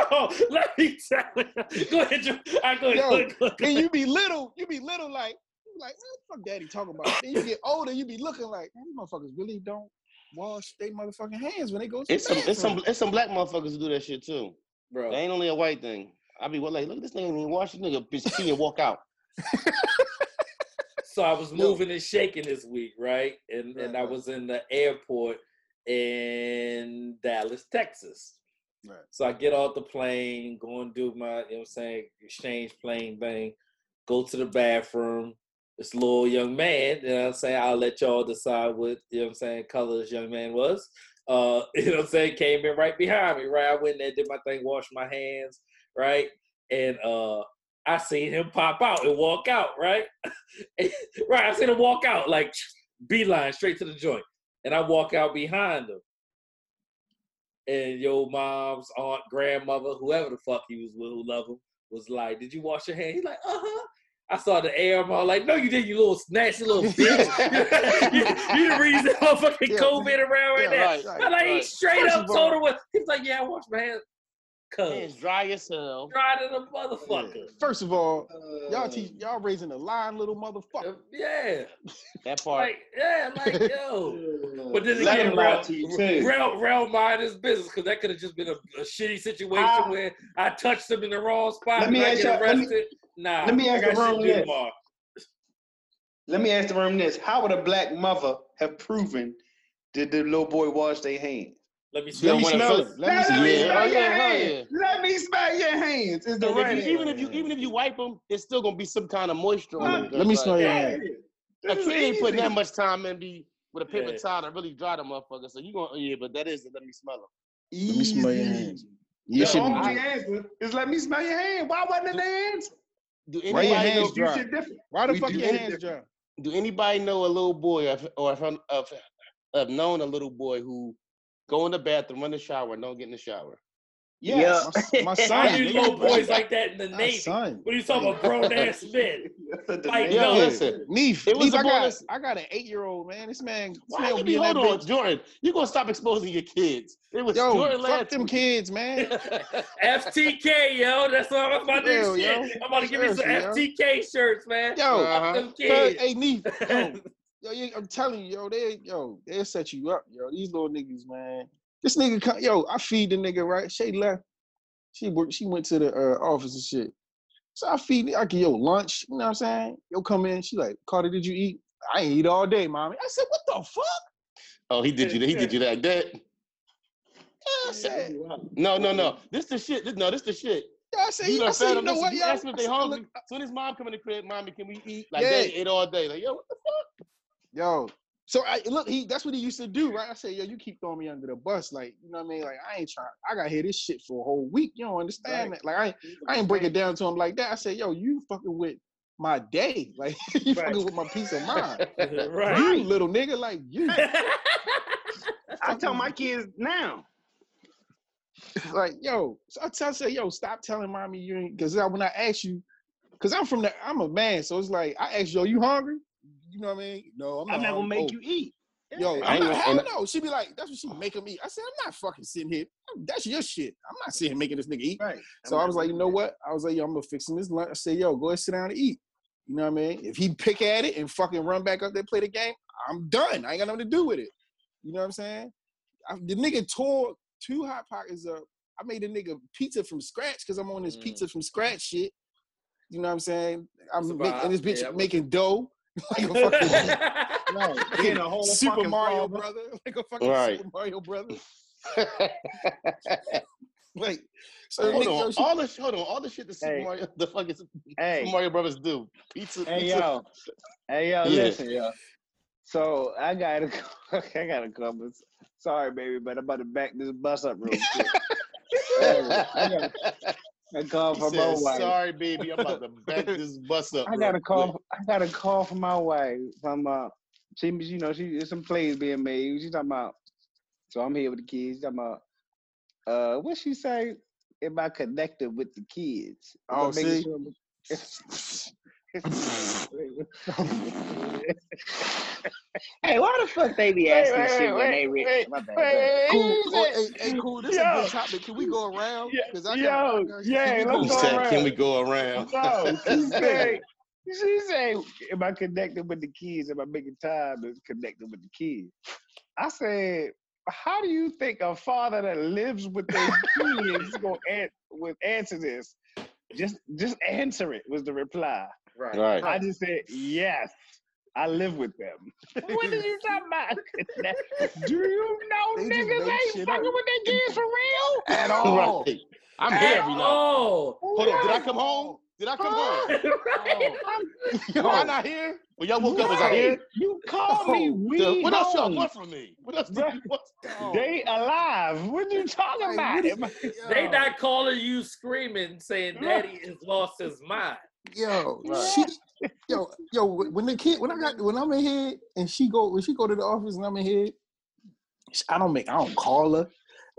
Let me tell you. Go ahead, Joe. I go ahead. Yo, go ahead, go ahead. And you be little, you be little like, you be like, what the fuck daddy talking about? Then you get older, you be looking like, man, these motherfuckers really don't wash their motherfucking hands when they go to it's the some, it's some, it's some black motherfuckers who do that shit too. Bro. They ain't only a white thing. I be what like, look at this nigga ain't even wash this nigga bitch pee and walk out. So I was moving and shaking this week, right? And and Right, I was in the airport in Dallas, Texas. Right. So I get off the plane, go and do my, you know what I'm saying, exchange plane thing, go to the bathroom. This little young man, you know what I'm saying? I'll let y'all decide what, you know what I'm saying, color this young man was. Uh, you know what I'm saying? Came in right behind me, right? I went there, did my thing, washed my hands, right? And uh I seen him pop out and walk out, right? right, I seen him walk out, like beeline straight to the joint. And I walk out behind him. And your mom's aunt, grandmother, whoever the fuck he was with who love him, was like, Did you wash your hand? He's like, uh-huh. I saw the air. I'm all like, no, you didn't, you little nasty little bitch. you, you the reason motherfucking Yeah. COVID around right Yeah, now. right, I'm like, he straight up told her what. He was like, yeah, I washed my hands. Hands Cuz. dry as hell. Dry to the motherfucker. First of all, Uh, y'all teach y'all raising a lying little motherfucker. Yeah. That part. Like, yeah, like, yo. But then Let again, him lie Rel, to you, too. Rel, Rel mind his business because that could have just been a, a shitty situation Ah. where I touched him in the wrong spot Let and me I ask get y'all- let me- arrested. nah, let me ask got the shit room this. tomorrow. Let me ask the room this: How would a black mother have proven did the little boy wash their hands? Let me You see. don't me smell it. Let me Let see me it. Yeah. smell Oh, your yeah, hands. Let me smell your hands. Is the And right if you, even if you even if you wipe them, it's still gonna be some kind of moisture on them. Let me smell your hands. A kid ain't putting that much time in be with a paper Yeah. towel to really dry the motherfucker. So you gonna oh, yeah, but that is it. Let me smell them. Let me smell your hands. You The should only be. answer is let me smell your hand. Why wasn't it the answer? Do Why your anybody hands know? dry? shit different. Why the We fuck your hands different. dry? Do anybody know a little boy or or have, of, have known a little boy who go in the bathroom, run the shower, don't get in the shower? Yes. My, my son. I knew nigga. little boys like that in the My Navy. son. What are you talking about, grown ass men? The Like, name. Yo, no. listen. Neef, It was Neef, a I boy got, that's- I got an eight year old man. This man, this Why man you will be be hold on, bitch. Jordan? You gonna stop exposing your kids? It was Yo, Jordan fuck last them kids, man. FTK, yo. That's what I'm about to Real, do. Shit. yo. I'm about to give me some Seriously, FTK shirts, man. Yo, Uh-huh. Them kids. hey Neef, yo, yo, I'm telling you, yo, they, yo, they'll set you up, yo. These little niggas, man. This nigga, come, yo, I feed the nigga right. She left. She worked. She went to the uh, office and shit. So I feed. I give yo lunch. You know what I'm saying? Yo, come in. She like, Carter, did you eat? I ain't eat all day, mommy. I said, what the fuck? Oh, he did you. He did you like that. Yeah, I said, No, no, no. This the shit. This, no, this the shit. yeah, I said, You I said, you know what, yo? ask them if they hungry. look, Soon as mom come in the crib, mommy, can we eat? Like Yeah. they ate all day. Like yo, what the fuck? Yo, so I look, he that's what he used to do, right? I said, yo, you keep throwing me under the bus, like you know what I mean? Like I ain't trying. I got to hear this shit for a whole week. You don't understand Right. that? Like I, ain't- I ain't break it down to him like that. I said, yo, you fucking with my day, like you Right. fucking with my peace of mind. right. You little nigga, like you, I tell my kids now. like yo. So I tell, I say, yo, stop telling mommy you ain't, because when I ask you, because I'm from the, I'm a man, so it's like I ask you, yo, you hungry? You know what I mean? No, I'm not. I'm not gonna make Oh, you eat. Yo, I I'm ain't not, gonna- hell no. She be like, that's what she make him eat. I said, I'm not fucking sitting here. That's your shit. I'm not sitting here making this nigga eat. Right. So I was like, you know what? I was like, yo, I'm gonna fix him this lunch. I said, yo, go ahead sit down and eat. You know what I mean? If he pick at it and fucking run back up there, play the game, I'm done. I ain't got nothing to do with it. You know what I'm saying? I, the nigga tore two hot pockets up. I made a nigga pizza from scratch because I'm on this Mm. pizza from scratch shit. You know what I'm saying? I'm It's a making this bitch Yeah, making dough like a fucking Right. Getting a whole Super fucking Mario father. brother, like a fucking Right. Super Mario brother. Like so, hold on, yo, she- all the hold on, all the shit the Super Hey. Mario, the fucking Super Mario Brothers do. Pizza, hey, pizza. yo. Hey, yo, Yeah. listen, yo. So I gotta, I gotta come. Sorry, baby, but I'm about to back this bus up real quick. Hey, I gotta, I call He for my wife. "Sorry, baby, I'm about to back this bus up." I got a call. quick." I got a call from my wife. From uh, she, you know, she there's some plays being made. She's talking about. So I'm here with the kids. Talking about. Uh, what she say? Am I connected with the kids? Am Oh, see? sure- Hey, why the fuck they be Wait, asking wait, shit wait, when they wait, rich? wait, My bad. wait, go ahead. wait, Cool. Oh, hey, hey, cool. This is a good topic. Can we go around? Yeah, Because I yo, got, yeah, can we let's go said, around. "Can we go around?" No, she said, she said, am I connected with the kids? Am I making time to connected with the kids? I said, how do you think a father that lives with their kids is going an- would answer this? Just, just answer it was the reply. Right. Right. I just said, yes, I live with them. what did you talking about? do you know They niggas make ain't shit fucking up. with their kids for real? at all. Right. I'm here every night. Oh, Hold on, did I come home? Did I come home? right. Am I not here? When y'all woke up, was I here? You call me Oh, we The- what else y'all want from me? What else do Right. you want? Oh. They alive. What are you talking Like, about? what is- They not calling you screaming, saying "Daddy has lost his mind." Yo, Right. she, yo, yo. When the kid, when I got, when I'm in here, and she go, when she go to the office, and I'm in here, I don't make, I don't call her,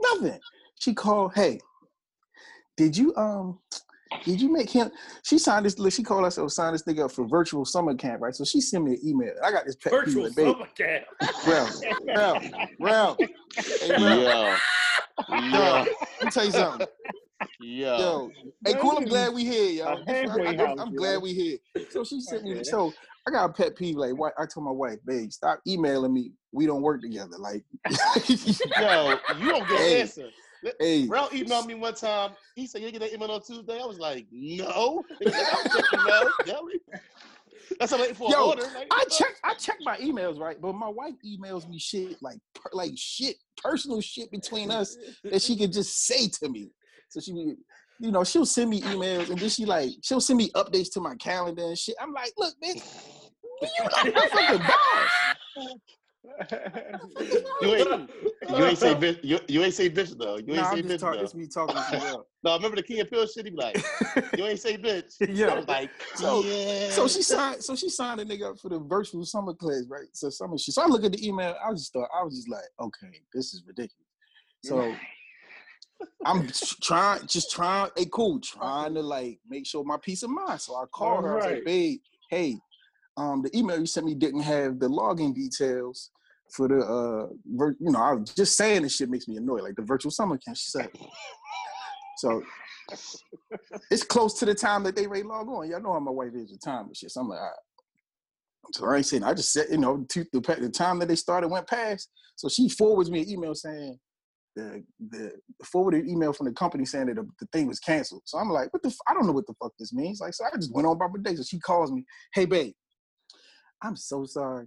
nothing. She called, hey, did you, um, did you make him? She signed this. She called herself signed this nigga up for virtual summer camp, right? So she sent me an email. I got this pet Virtual like, babe, summer camp. Ralph, Ralph, Ralph. Hey, Ralph, Yeah. Yeah. let me tell you something. Yeah. Yo, hey, cool. I'm glad we here, yo. A halfway I, house, am glad we here. So she sent me. So I got a pet peeve. Like, why? I told my wife, babe, stop emailing me. We don't work together. Like, Yo, you don't get Hey. an answer. hey, Ralph emailed me one time. He said, "You get that email on Tuesday?" I was like, "No." Like, "I'll check email. That's I'm waiting for Yo, order. Like, I what the check. I check my emails, right? But my wife emails me shit like, per, like shit, personal shit between us that she could just say to me. So she, you know, she'll send me emails and then she like, she'll send me updates to my calendar and shit. I'm like, look, bitch, you not my fucking boss. You ain't, you ain't say bitch. You, you ain't say bitch though. You ain't Nah, say I'm bitch just talking. though. It's me talking to you. No, I remember the King of Pill shit? He be like, "You ain't say bitch." I Yeah. was like, So- yeah. So she signed. So she signed a nigga up for the virtual summer class, right? So summer shit. So I look at the email. I just thought I was just like, okay, this is ridiculous. So I'm trying, just trying. Hey, cool. Trying to like make sure my peace of mind. So I called her. I was like, babe, hey, um, the email you sent me didn't have the login details for the uh, vir- you know, I was just saying this shit makes me annoyed. Like the virtual summer camp. She said. So it's close to the time that they ready log on. Y'all know how my wife is with time and shit. So I'm like, all right. So I ain't saying. I just said, you know, the, the time that they started went past. So she forwards me an email saying the the forwarded email from the company saying that the, the thing was canceled. So I'm like, what the? F- I don't know what the fuck this means. Like, so I just went on about my day. So she calls me, hey babe, I'm so sorry.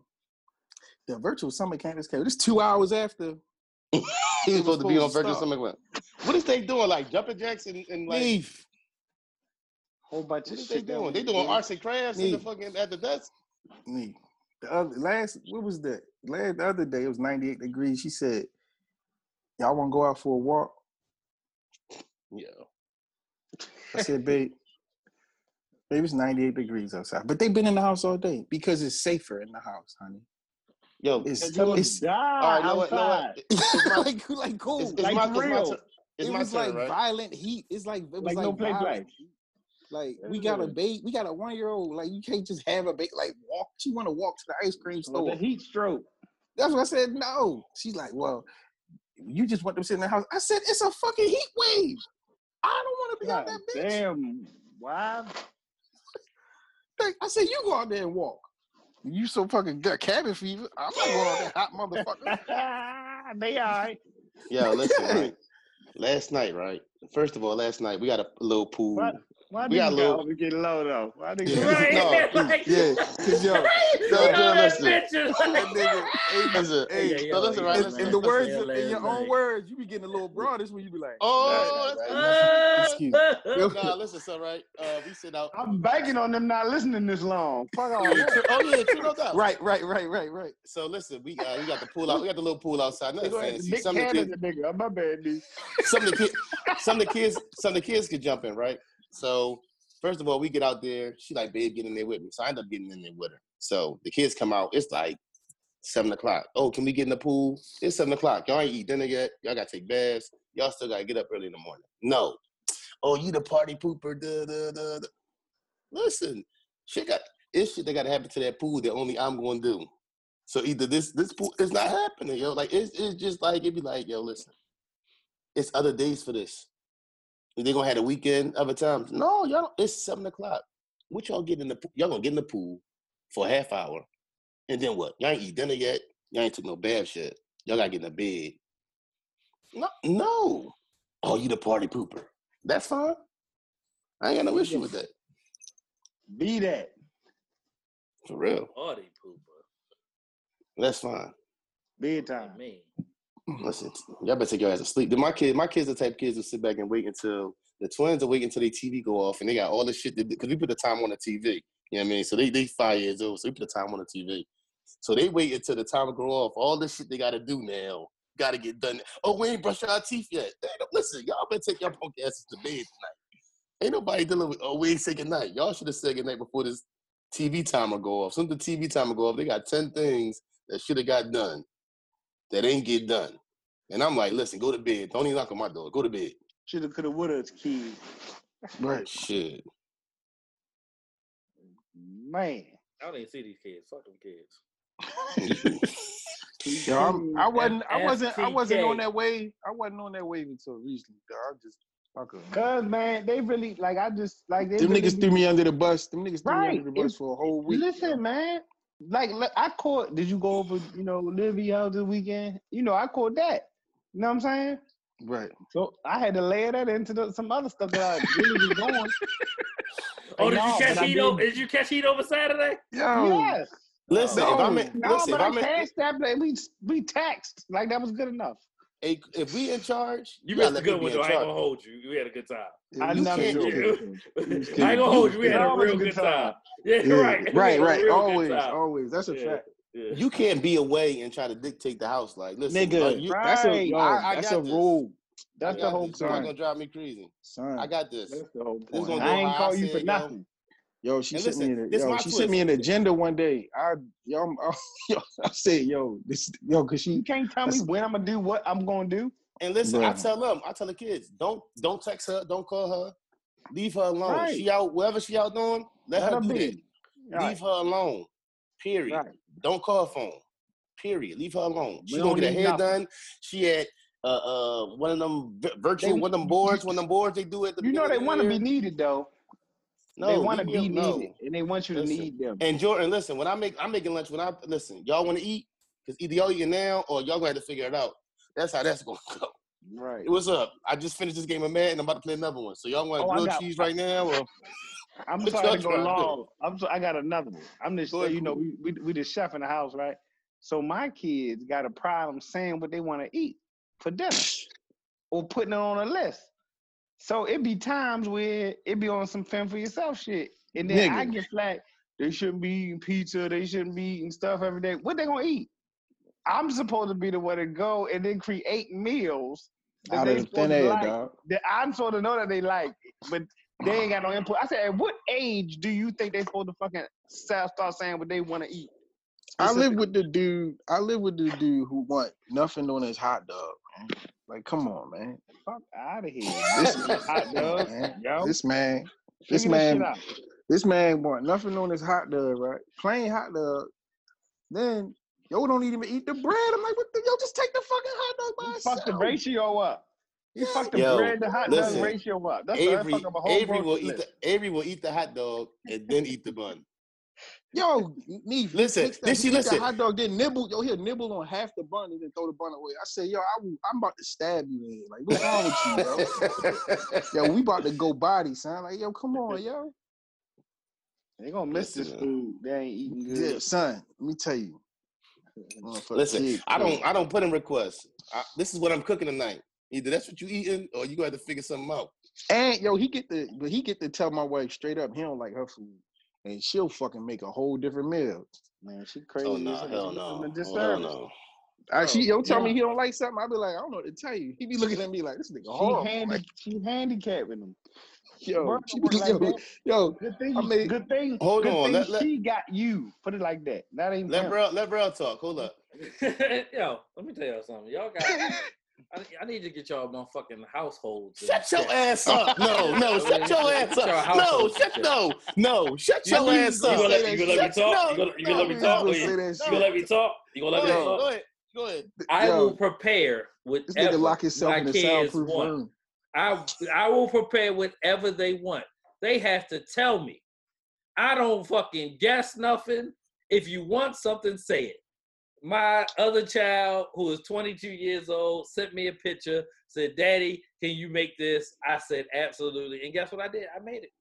The virtual summer camp is canceled. It's two hours after. He's was supposed to be on virtual start. summer camp. What is they doing? Like jumping jacks and, and like Leave. Whole bunch what of is they doing? They doing do. arts and crafts in the fucking at the desk. me. The other last, what was that? Last the other day, it was 98 degrees. She said, Y'all wanna go out for a walk? Yeah. I said, babe, babe, it's 98 degrees outside. But they've been in the house all day because it's safer in the house, honey. Yo, It's, Tell it's die all right, know what, know outside. what? It's my, like, like cool. it's, it's Like my, for it's my, real. turn. It's it was turn, like right? violent heat. It's like it was Like like, no play play. Like we got a Yeah. baby, we got a one year old. Like you can't just have a baby. Like walk. She want to walk to the ice cream Well, store. the heat stroke. That's what I said. No. She's like, well, you just want them to sit in the house. I said, it's a fucking heat wave. I don't want to be out God that bitch. damn. Why? think- I said, you go out there and walk. You so fucking got cabin fever. I'm not going out there hot motherfucker. they all right. Yo, listen, Yeah. right? Last night, right? First of all, last night we got a little pool. What? Why We do got a you little- always get low though? Why do you Yeah. Right? No, like, yeah, 'cause yo, no, that listen. picture. That nigga, hey, Listen, hey, Yeah, so listen, yo, right? in, Listen, in the words, of, in your own words, you be getting a little broad. This when you be like, Oh, right, that's- right, excuse me. nah, listen, so right? Uh, we sit out. I'm banking on them not listening this long. Fuck all Yeah, true- oh yeah, true, no doubt. right, right, right, right, right. So listen, we uh, we got the pool out. We got the little pool outside. They Nothing go ahead and fancy. Nick Some of the kids, nigga. My bad, dude. some of the kids, some of the kids, some of the kids could jump in, right? So first of all, we get out there. She like, babe, get in there with me. So I end up getting in there with her. So the kids come out. It's like seven o'clock. Oh, can we get in the pool? It's seven o'clock. Y'all ain't eat dinner yet. Y'all gotta take baths. Y'all still gotta get up early in the morning. No. Oh, you the party pooper. Duh, duh, duh, duh. Listen, shit got it's shit that gotta happen to that pool that only I'm gonna do. So either this this pool is not happening, yo. Like it's it's just like it'd be like, yo, listen, it's other days for this. They gonna have a weekend other times. No, y'all. Don't, it's seven o'clock. What y'all get in the pool? Y'all gonna get in the pool for a half hour, and then what? Y'all ain't eat dinner yet. Y'all ain't took no bath shit. Y'all gotta get in the bed. No, no. Oh, you the party pooper? That's fine. I ain't got no issue with that. Be that. For real. Party pooper. That's fine. Big time. I mean, Listen, y'all better take your ass to sleep. My kid, my kids are the type of kids who sit back and wait until the twins are waiting until their TV go off and they got all the shit because we put the time on the TV. You know what I mean? So they they five years old, so we put the time on the TV. So they wait until the time go off. All the shit they gotta do now. Gotta get done. Oh, we ain't brushing our teeth yet. Listen, y'all better take your punk asses to bed tonight. Ain't nobody dealing with oh we ain't say goodnight. Y'all should have said goodnight before this TV timer go off. As the TV timer go off, they got 10 things that should have got done that ain't get done. And I'm like, listen, go to bed. Don't even knock on my door. Go to bed. Shoulda, coulda, woulda, kid. Right. Shit. Man. I don't even see these kids. Fuck them kids. Yo, I'm, I wasn't, I wasn't, I wasn't on that wave. I wasn't on that wave until recently. Dog. I just, fuck 'em, man. Cause man, they really like I just like they Them really niggas be- threw me under the bus. Them niggas threw me under the bus It- for a whole week. Listen, man. Like I caught. Did you go over? You know, Livy house this weekend. You know, I caught that. You know what I'm saying? Right. So I had to layer that into the, some other stuff that I really was doing. Oh, did No, you catch but heat over? didn't. Did you catch heat over Saturday? Yo. Yes. Listen, No. if I'm in, No, listen, but I I'm in, cashed that. but We we taxed like that was good enough. If, if we in charge, You gotta missed a good one, though. I ain't gonna hold you. We had a good time. I You never can't- do. you I can't- ain't gonna hold you. We had a real good good time. Yeah, Yeah, right. Right, right. Always, always. That's a Yeah. fact. Yeah. You can't be away and try to dictate the house. Like, listen, Nigga, you, that's a yo, I- I that's a this. rule. That's the whole this. You're not gonna drive me crazy. Son. I got this. That's the whole This point. gonna I ain't call you for nothing. Yo, she And sent listen, me an yo, my she sent me an agenda one day. I yo, I'm, yo, I said, yo, this yo, cause she You can't tell me when I'm gonna do what I'm gonna do. And listen, I tell them, I tell the kids, don't don't text her, don't call her, leave her alone. Right. She out wherever she out doing, let, Let her her be. that. Right. Leave her alone. Period. Right. Don't call her phone. Period. Leave her alone. We She gonna don't get her hair nothing. done. She had uh uh one of them virtual They- one of them boards, one of them boards they do at the You know they want to be needed though. No, they want to be al- no. needed, and they want you to need them. And Jordan, listen, when I make I'm making lunch when I listen, y'all want to eat because either y'all eating now or y'all gonna have to figure it out. That's how that's gonna go. Right. What's up? I just finished this game of Madden. I'm about to play another one. So y'all want Oh, grilled cheese right now? Or I'm sorry to go long. I'm so, I got another one. I'm just ahead, you know we, we we the chef in the house, right? So my kids got a problem saying what they want to eat for dinner or putting it on a list. So it be times where it be on some fend for yourself shit, and then I get flack. They shouldn't be eating pizza. They shouldn't be eating stuff every day. What they gonna eat? I'm supposed to be the one to go and then create meals that out they of thin air, like dog. that I'm supposed to know that they like, but they ain't got no input. I said, at what age do you think they supposed to fucking start saying what they want to eat? I live with the dude. I live with the dude who want nothing on his hot dog. Man. Like, come on, man. Fuck out of here. This, Hot dog, man. yo. This man. This Figure this shit man. This man want nothing on his hot dog, right? Plain hot dog. Then yo don't even eat the bread. I'm like, what the yo? Just take the fucking hot dog by Fuck the ratio up. You fucked the Yo, bread to hot listen, dog ratio up. That's Avery, why I fuck up a whole Avery will grocery eat the Avery will eat the hot dog and then eat the bun. Yo, Neef, he Listen, takes that, this- he listen. that hot dog, then nibble. Yo, he'll nibble on half the bun and then throw the bun away. I say, yo, I, am about to stab you in. Like, what's wrong with you, bro? yo, we about to go body, son. Like, yo, come on, yo. They gonna miss this food. They ain't eating Yeah, good. son. Let me tell you. Listen, kid, I don't I don't put in requests. I, this is what I'm cooking tonight. Either that's what you eating or you gonna have to figure something out. And yo, he get the but he get to tell my wife straight up he don't like her food, and she'll fucking make a whole different meal. Man, she oh, crazy. Oh no, hell. hell She no. Oh, hell no. I, she yo tell me he don't like something. I'll be like, I don't know what to tell you. He be looking at me like this nigga She horrible. handy, Like, she handicapping him. yo, she be, work yo, that. yo, Good thing, I mean- good thing, Hold good on, thing let- let- she got you. Put it like that. That ain't Let him. bro let bro talk. Hold up. Yo, let me tell y'all something. Y'all got. I, I need to get y'all motherfucking households. Shut your check. ass up. No, no, shut your ass up. No, shut no, no, shut your gonna- ass you up. gonna let, you gonna let me talk? no, You gonna, gonna let me talk? no, Or say you, that gonna let me talk? You gonna let me talk? go ahead, go ahead. I Yo. will prepare This whatever nigga lock himself my in a kids soundproof want. room. I I will prepare whatever they want. They have to tell me. I don't fucking guess nothing. If you want something, say it. My other child, who is 22 years old, sent me a picture, said, Daddy, can you make this? I said, Absolutely. And guess what I did? I made it.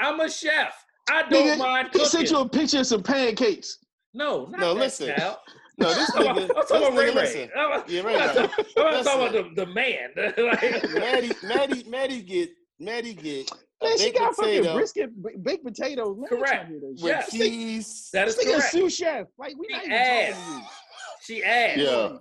I'm a chef. I don't Nigga, mind he sent you a picture of some pancakes. no, not No, listen. child. No, this I'm talking nigga, about, I'm this talking about Ray nigga, Ray. listen. I'm, Yeah, I'm Ray talking, I'm talking about the, the man. Like- Maddie, Maddie, Maddie get, Maddie get a Man, she baked got fucking brisket, baked potatoes. Man, Correct. I can't hear that shit. with Yes. cheese. that is This nigga a sous chef. Like we She not even talking to you. She asked. Yeah.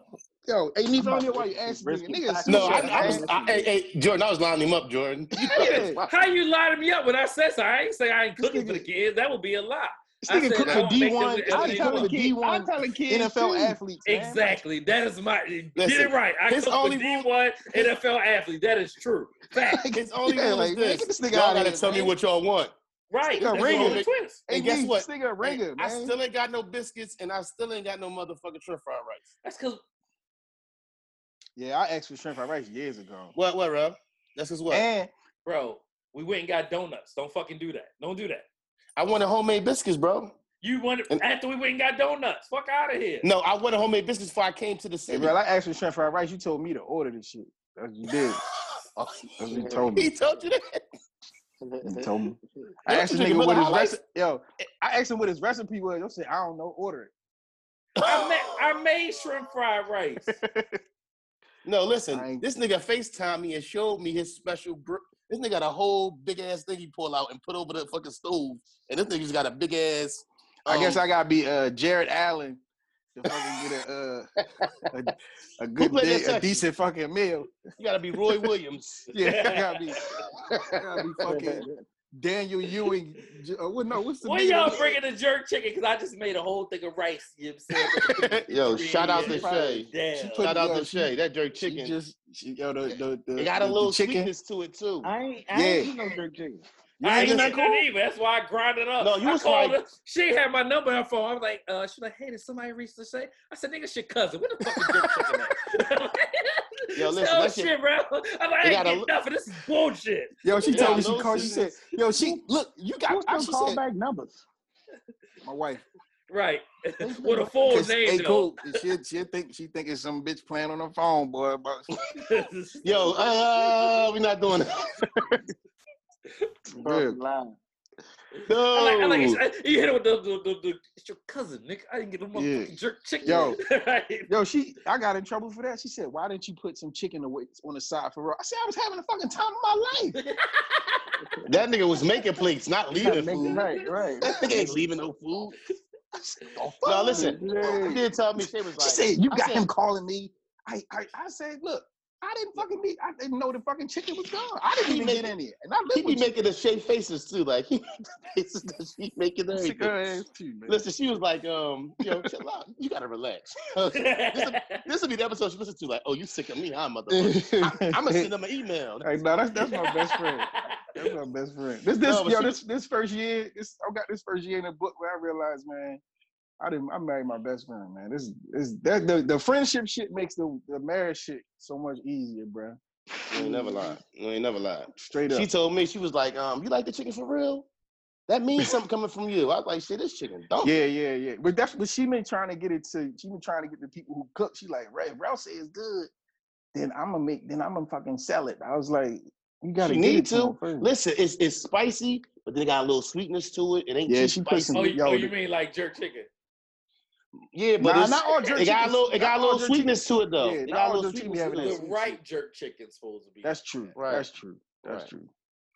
Yo, hey, Neef, I don't about why you brisket- asked nigga. brisket Nigga, a tacos. sous No, I. I was. I, hey, hey, Jordan, I was lining him up, Jordan. Yeah. How you lining me up when I said so? I ain't say I ain't cooking for the kids. That would be a lie. This I nigga said cook I for don't make D them one. whatever I'm telling want. D I'm one telling kids NFL too. athletes. man. Exactly. That is my get it right. I his cook only for rule- D1 NFL athlete. That is true. Fact. His only Yeah, like, this: get this nigga y'all outta gotta here, tell me what y'all want. Right. Nigga, That's ring the it. twist. Hey, And guess Neef, what? This nigga a ringer, I still ain't got no biscuits, and I still ain't got no motherfucking shrimp fried rice. That's because Yeah, I asked for shrimp fried rice years ago. What, what, Rob? That's just what. And bro, we went and got donuts. Don't fucking do that. Don't do that. I wanted homemade biscuits, bro. You wanted And- after we went and got donuts. Fuck out of here. No, I wanted homemade biscuits before I came to the hey, city. bro, I asked for shrimp fried rice. You told me to order this shit. That's what you did. Oh, That's what you told me. he told you that. You told me. I asked the you drinking nigga what his High Life? recipe. Yo, I asked him what his recipe was. Yo said, I don't know. Order it. I made I made shrimp fried rice. No, listen. This nigga FaceTime me and showed me his special. This nigga got a whole big ass thing he pull out and put over the fucking stove, and this nigga's got a big ass. I guess um, I gotta be uh, Jared Allen to fucking get a uh, a, a good big, a decent fucking meal. You gotta be Roy Williams. Yeah, I gotta be, I gotta be fucking Daniel Ewing. J- Uh, what? No, what's the When nigga y'all name? bringing the jerk chicken? Because I just made a whole thing of rice. You know what I'm saying? Yo, shout out to Yeah. Shay. Damn. Put- Shout out yo, to Shay. That jerk She chicken. just, she, yo, the the the, it got a the- the little chicken. sweetness to it too. I ain't, I Yeah. ain't eat no jerk chicken. You I ain't ain't get get that that either. That's why I grind it up. No, you I was called like- her. She had my number on her phone. I was like, uh, she's like, hey, did somebody reach the say? I said, nigga, it's your cousin. What the fuck is jerk chicken at? Yo, listen, said, oh, that shit- shit, bro. I'm like, I ain't got a getting nothing. This is bullshit. Yo, she Yeah, told me she called. She said, "Yo, she look, you got." Who's I, gonna she call said, back numbers? "My wife." Right. With a full 'Cause, name, hey, though. cool. She she think she think it's some bitch playing on her phone, boy. Yo, uh, we're not doing that. good. Line. No. I like, I like it. You hit it with the, the, the, the it's your cousin, nigga. I didn't get no motherfucking Yeah. jerk chicken. Yo. Right. Yo, she, I got in trouble for that. She said, "Why didn't you put some chicken away on the side for her?" I said, "I was having a fucking time of my life." that nigga was making plates, not leaving food. Right, right. That nigga ain't leaving no food. I said, "Oh, No, fuck." listen. Yeah. She did tell me she was like. She said, "You got said- him calling me." I, I, I said, "Look, I didn't fucking be. I didn't know the fucking chicken was gone. I didn't He even make- get in here, and I He live be you." making the shape faces too, like he make the faces that she making and Sick everything. her ass too. Listen, she was like, um, yo, chill out. You gotta relax. this will be the episode she listens to, like, oh, you sick of me, huh, motherfucker? I'm, I'm gonna send them an email. Hey, no, that's that's my best friend. That's my best friend. This this No, yo, she- this this first year, this I got this first year in the book where I realized, man, I didn't I married my best friend, man. This is that the, the friendship shit makes the, the marriage shit so much easier, bro. You ain't never lied. You ain't never lied. Straight up. She told me she was like, um, you like the chicken for real? That means something coming from you. I was like, shit, this chicken don't. Yeah, yeah, yeah. But that's but she been trying to get it to she been trying to get the people who cook. She like, Ray, Ralph say it's good. Then I'm gonna make then I'm gonna fucking sell it. I was like, you gotta She get need it to. to. Listen, it's it's spicy, but then it got a little sweetness to it. It ain't Yeah, too she put spicy. some- Oh, you, Yo, oh, you mean like jerk chicken? Yeah, but Nah, it's, not all jerk it got a little it got a little jerk sweetness to it though. Yeah, it got a little sweetness to it. The right jerk chicken's supposed to be. That's true. Right. That's true. That's Right. true.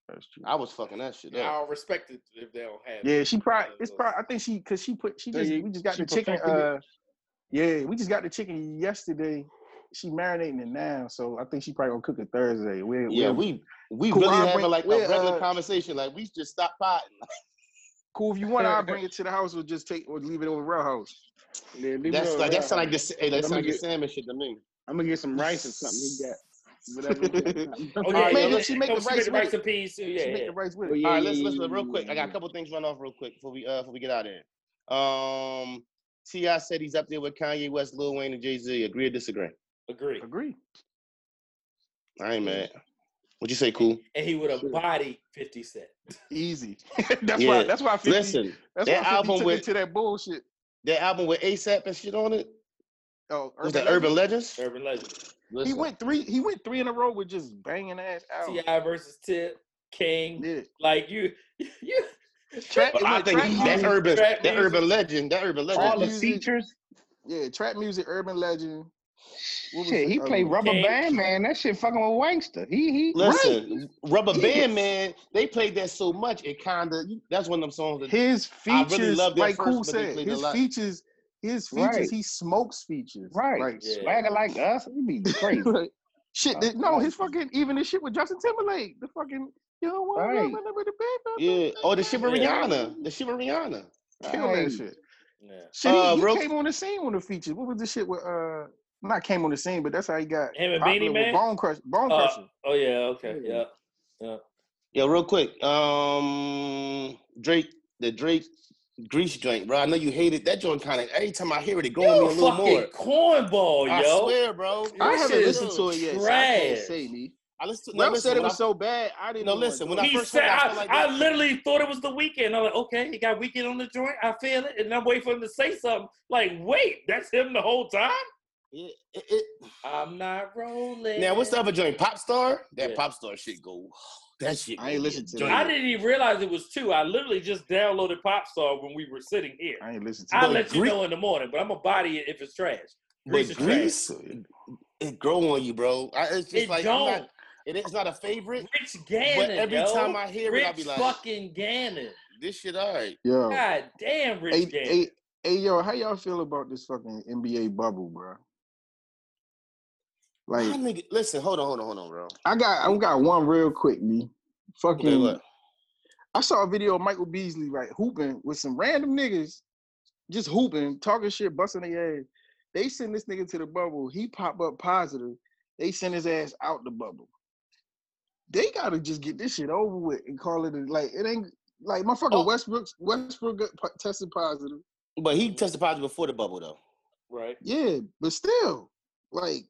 That's true. I was fucking that shit Yeah, I up. don't respect it if they don't have. Yeah, it. she probably Uh, it's probably I think she cause she put she just you- we just got the chicken uh yeah, we just got the chicken yesterday. She marinating it now, so I think she probably gonna cook it Thursday. We're, Yeah, we're we we Cool, really I'll having bring- like a regular uh, conversation. Like we just stopped potting. cool. If you want, I'll bring it to the house or just take or leave it over Rail House. Yeah, That's like over that's like the hey, that's I'ma like the get- salmon shit to me. I'm gonna get some rice or something. He got whatever. he got. Oh, All yeah, right, yeah, she make oh, the rice make rice it. and peas too. She Yeah, make yeah. the rice with Oh, it. yeah, All right, yeah, let's yeah, let's real quick. I got a couple things run off real quick before we uh before we get out of here. Um, T.I. said he's up there with Kanye West, Lil Wayne, and Jay Z. Agree or disagree? Agree. Agree. I ain't mad. What'd you say, cool? And he would have body Fifty Cent. Easy. that's Yeah, why. That's why. 50, Listen, that's that why 50 album took with- it to that bullshit. That album with ASAP and shit on it Oh, was that Urban Legends. Urban Legend. He went three. He went three in a row with just banging ass out. T.I. versus T.I.P. King. Yeah. Like you, you. Trap, But I think trap that urban, Trap that music. urban legend, that urban legend. All the features. Yeah, trap music, urban legend. What was Shit, the he played one? Rubber King. Band Man. That shit fucking with Wangster. He he. Listen, Rubber Yeah. Band Man, they played that so much it kind of. That's one of them songs that His I really features, loved that like first, Cool said, his features, his features, Right. he smokes features. Right. Like, Yeah. Swagger like us. It'd be crazy. like, shit. I that- no, his fucking even the shit with Justin Timberlake. The fucking you know what? Right. yeah. Oh, the shit with Yeah. Rihanna, the shit with Rihanna. Kill that shit. Yeah. Shit, he, Uh, he real- came on the scene with the features. What was the shit with uh? Not came on the scene, but that's how he got Him and Beenie Man? Bone Crusher. Bone Uh, Crusher. oh yeah. Okay. Yeah. Yeah. Yo, real quick. Um, Drake, the Drake Greece joint, bro. I know you hate it. That joint kind of every time I hear it, it go on me You a a little fucking more. cornball, I yo. swear, bro. I haven't listened to it yet. So I can't say me. I listened to. No, listen, said it was I- so bad. I didn't. No, listen, when it. I first said, heard it, I I, felt like I literally thought it was the Weeknd. I'm like, okay, he got Weeknd on the joint. I feel it, and I'm waiting for him to say something. Like, wait, that's him the whole time. Yeah, it, it, I'm not rolling. now, what's the other joint? Pop Star? That Yeah. Pop Star shit go. That shit. I ain't go listened to joint. I didn't even realize it was two. I literally just downloaded Popstar when we were sitting here. I ain't listened to I'll it. let you Gre- know in the morning, but I'm gonna body it if it's trash. But Greece is trash. It grow on you, bro. I, it's just It like I'm don't. not, it, it's not a favorite. Rich Gannon, But every yo. time I hear Rich it, I'll be like, fucking Gannon. this shit alright. Yo, God damn, Rich hey, Gannon. hey, hey, yo, how y'all feel about this fucking NBA bubble, bro? Like, nigga, listen, hold on, hold on, hold on, bro. I got, I got one real quick, me. Fucking, Okay. I saw a video of Michael Beasley right hooping with some random niggas, just hooping, talking shit, busting their ass. They send this nigga to the bubble. He pop up positive. They send his ass out the bubble. They gotta just get this shit over with and call it a, like it ain't like my fucking Oh. Westbrook. Westbrook tested positive. But he tested positive before the bubble, though. right. Yeah, but still, like,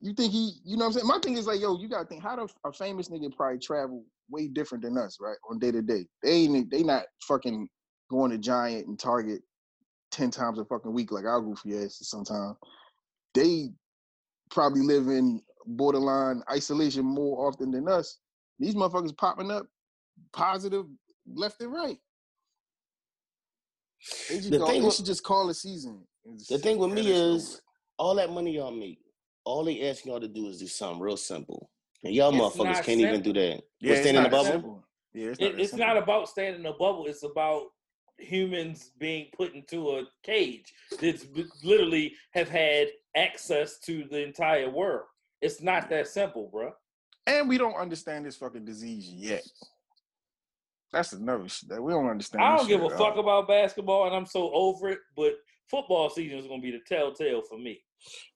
you think he, you know what I'm saying? My thing is like, yo, you gotta think how the a famous nigga probably travel way different than us, right? On day to day. They ain't they not fucking going to Giant and Target ten times a fucking week like our goofy asses sometimes. They probably live in borderline isolation more often than us. These motherfuckers popping up positive left and right. The go, thing with- should just call a season. The thing with me that shit over is, all that money y'all make, all they ask y'all to do is do something real simple. And y'all It's motherfuckers can't even do that. Yeah, What, it's stand in the not bubble? simple. Yeah, it's not. It, it's not about staying in a bubble. It's about humans being put into a cage that's literally have had access to the entire world. It's not that simple, bro. And we don't understand this fucking disease yet. That's another shit that we don't understand. I don't give a fuck about basketball, and I'm so over it. But football season is gonna be the telltale for me.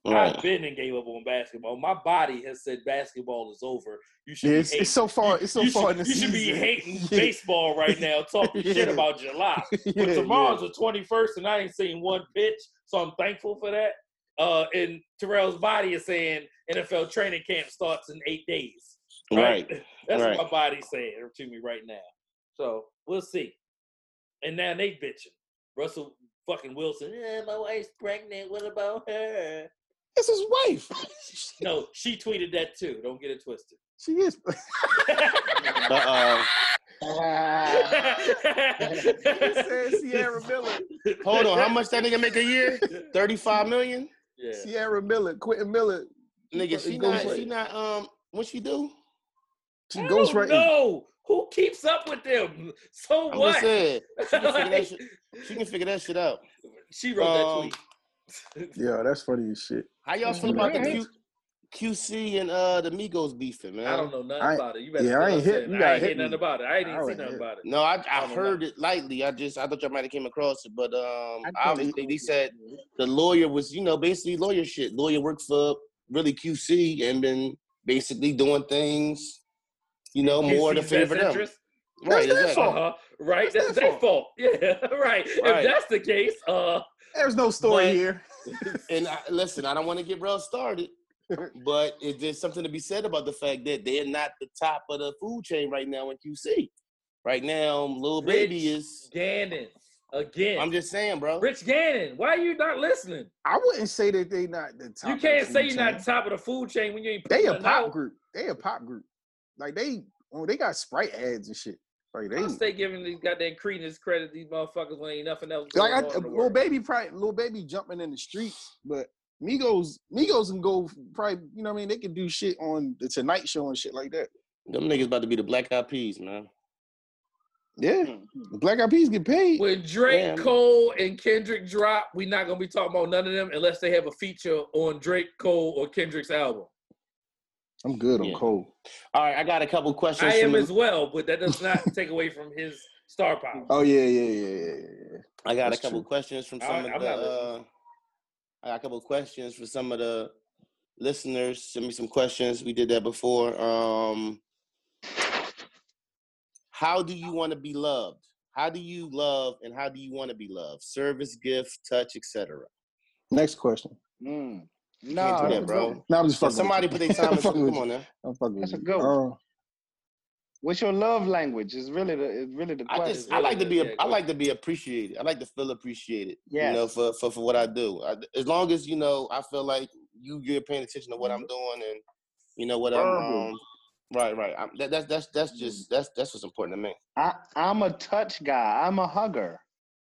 Right. I've been and gave up on basketball. My body has said basketball is over. You should Yeah, it's, it's so far. It's so you far should, in the you should be hating Yeah. baseball right now, talking shit about July. yeah, But yeah. tomorrow's the 21st, and I ain't seen one pitch, so I'm thankful for that. Uh, and Terrell's body is saying NFL training camp starts in eight days. Right. That's Right. what my body's saying to me right now. So we'll see. And now they bitching. Russell fucking Wilson. Yeah, my wife's pregnant. What about her? It's his wife. No, she tweeted that too. Don't get it twisted. She is. Uh He said Ciara Miller. Hold on. How much that nigga make a year? Thirty-five million. Yeah. Ciara Miller, Quentin Miller. Nigga, she He not. goes She not. Um, what she do? She I goes don't right. know. Who keeps up with them? So I'm what? just saying. She can figure that Like, shit. She can figure that shit out. she wrote Um, that tweet. Yeah, that's funny as shit. How y'all feel about the Q, QC and uh the Migos beefing, man? I don't know nothing I- about it. You better yeah, I ain't us hit- you I ain't hit hit nothing me. about it. I ain't I even see ain't nothing hit. about it. No, I I I don't know heard it lightly. I just I thought y'all might have came across it, but um I think obviously they said the lawyer was you know basically lawyer shit. Lawyer worked for really QC and been basically doing things, you know, more to QC's favor them. interest? Right, That's their exactly. fault. Uh-huh. Right, That's that's, their their fault. Yeah, right. If that's the case, uh, There's no story But- here. And I, listen, I don't want to get real started, but is there something to be said about the fact that they're not the top of the food chain right now in QC? Right now, Lil Baby is. Gannon again. I'm just saying, bro. Rich Gannon. Why are you not listening? I wouldn't say that they're not the top. you of the can't food say you're chain. not top of the food chain when you ain't. They a pop out. group. They a pop group. Like they, oh, they got Sprite ads and shit. Like they, I'll stay giving these goddamn credence credit these motherfuckers when ain't nothing else like going I, on in the Lil Baby, probably Lil Baby jumping in the streets, but Migos, Migos can go probably. You know what I mean? They can do shit on the Tonight Show and shit like that. Them niggas about to be the Black Eyed Peas, man. Yeah, Mm-hmm. Black Eyed Peas get paid. When Drake, Yeah. Cole, and Kendrick drop, we not gonna be talking about none of them unless they have a feature on Drake, Cole, or Kendrick's album. I'm good on Yeah. Cole. All right, I got a couple questions. I am from as well, but that does not take away from his star power. Oh yeah, yeah, yeah, yeah, yeah, yeah. I got That's a couple true. questions from I- some of I'm the. Uh. I got a couple questions for some of the listeners. Send me some questions. We did that before. Um, how do you want to be loved? How do you love and how do you want to be loved? Service, gift, touch, etc. Next question. Mm. You No, can't do that, bro. good one. No, I'm just So fucking. somebody with put their time I'm into fucking Come on you. now. I'm fucking That's with a you. good one. Uh, What's your love language? Is really the is really the I just I like to be Yeah, I like to be appreciated. I like to feel appreciated. You know, for, for for what I do. I, as long as you know, I feel like you you're paying attention to what I'm doing and you know what I'm. Um, right, right. I'm, that, that's that's that's just that's that's what's important to me. I, I'm a touch guy. I'm a hugger.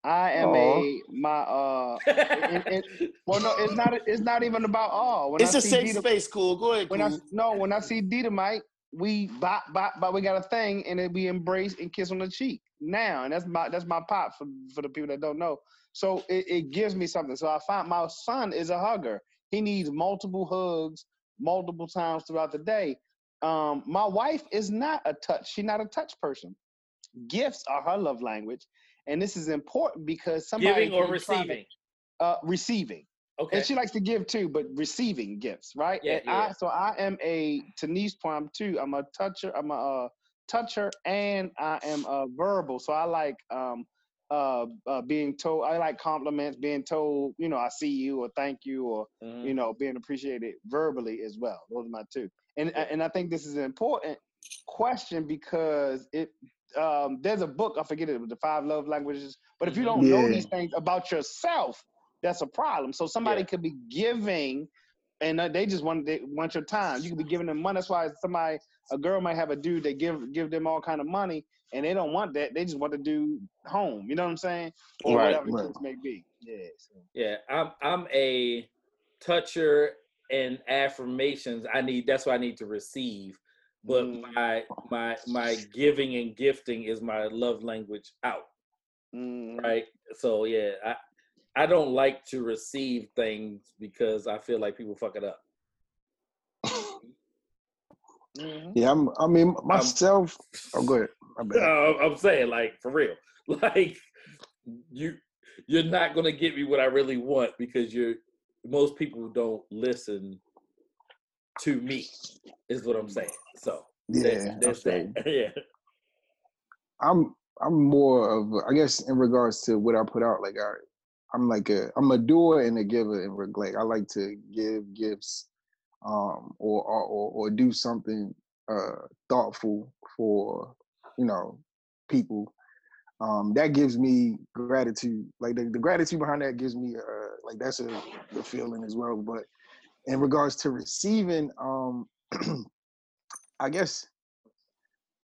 I am Aw. a my uh. it- it- well, no, it's not. It's not even about all. When it's I a see safe Dita- space. Cool. Go ahead. When I no, when I see Dita Mike, we bop bop bop. We got a thing, and then we embrace and kiss on the cheek now, and that's my that's my pop for for the people that don't know. So it, it gives me something. So I find my son is a hugger. He needs multiple hugs multiple times throughout the day. Um, my wife is not a touch. She's not a touch person. Gifts are her love language, and this is important because somebody Giving or trying to- receiving? uh, receiving. Okay. And she likes to give too, but receiving gifts, right? Yeah, and yeah. I, so I am a Denise Prime too. I'm a toucher. I'm a uh, toucher, and I am a verbal. So I like um, uh, uh, being told. I like compliments, being told, you know, I see you or thank you or Mhm. you know, being appreciated verbally as well. Those are my two. And and I think this is an important question because it um, there's a book I forget it, the five love languages. But if you don't know these things about yourself, that's a problem. So somebody Yeah. could be giving, and uh, they just want they want your time. You could be giving them money. That's why somebody, a girl might have a dude that give give them all kind of money, and they don't want that. They just want the dude home. You know what I'm saying? Or Right, whatever the right. case may be. Yeah. So. Yeah, I'm I'm a toucher and affirmations. I need that's what I need to receive. But Mm. my my my giving and gifting is my love language out. Mm. Right. So yeah, I I don't like to receive things because I feel like people fuck it up. Mhm. yeah, I'm. I mean, myself. oh, go ahead. My bad. Uh, I'm saying like for real. Like you you're not gonna get me what I really want because you're most people don't listen to me is what I'm saying. So Yeah, that's, I that's that. yeah. I'm I'm more of a- I guess in regards to what I put out, like I I'm like a I'm a doer and a giver in reg- like I like to give gifts. um, or, or or or do something uh, thoughtful for you know people. Um, that gives me gratitude. Like the, the gratitude behind that gives me uh, like that's a, a feeling as well. But in regards to receiving, um, I guess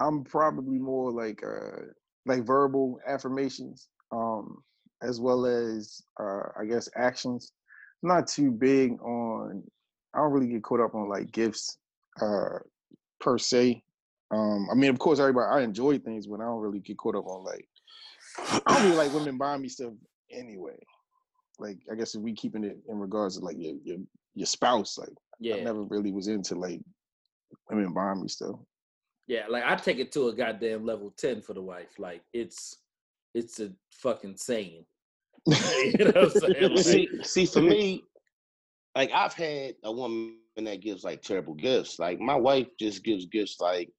I'm probably more like uh, like verbal affirmations, um, as well as uh, I guess actions. I'm not too big on. I don't really get caught up on like gifts uh, per se. Um, I mean, of course, everybody I enjoy things, but I don't really get caught up on like. I don't really like women buying me stuff anyway. Like, I guess if we keeping it in regards to like your your, your spouse, like I Yeah, never really was into like women buying me stuff. yeah. Like I take it to a goddamn level ten for the wife. Like it's it's a fucking saying. you know what I'm saying? Like, see, see, for me, like I've had a woman that gives like terrible gifts. Like my wife just gives gifts like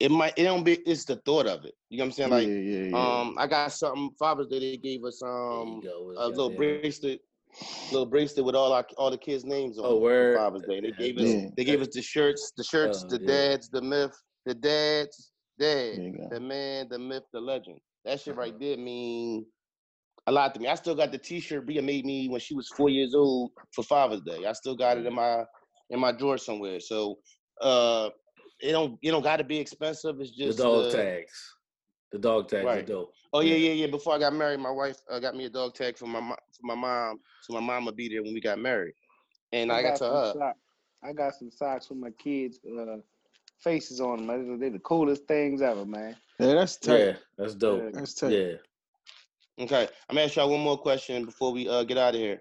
it might it don't be it's the thought of it. You know what I'm saying? Like yeah, yeah, yeah. um I got something Father's Day they gave us um go, a little bracelet little bracelet with all our all the kids' names on Oh, it word. for Father's Day. They gave us Yeah. they gave us the shirts, the shirts, Oh, the yeah. dads, the myth, the dads, dad, There you go. the man, the myth, the legend. That shit right there mean a lot to me. I still got the T-shirt Bia made me when she was four years old for Father's Day. I still got it in my in my drawer somewhere. So uh, it don't it don't got to be expensive. It's the just dog uh, tags. The dog tags are dope. Oh yeah, Yeah. yeah, yeah. Before I got married, my wife uh, got me a dog tag for my mo- for my mom, so my mom would be there when we got married. And I, got to some her. socks. I got some socks with my kids' uh, faces on them. They're, they're the coolest things ever, man. Yeah, that's tight. Yeah, that's dope. That's tight. Yeah. Okay, I'm gonna ask y'all one more question before we uh, get out of here.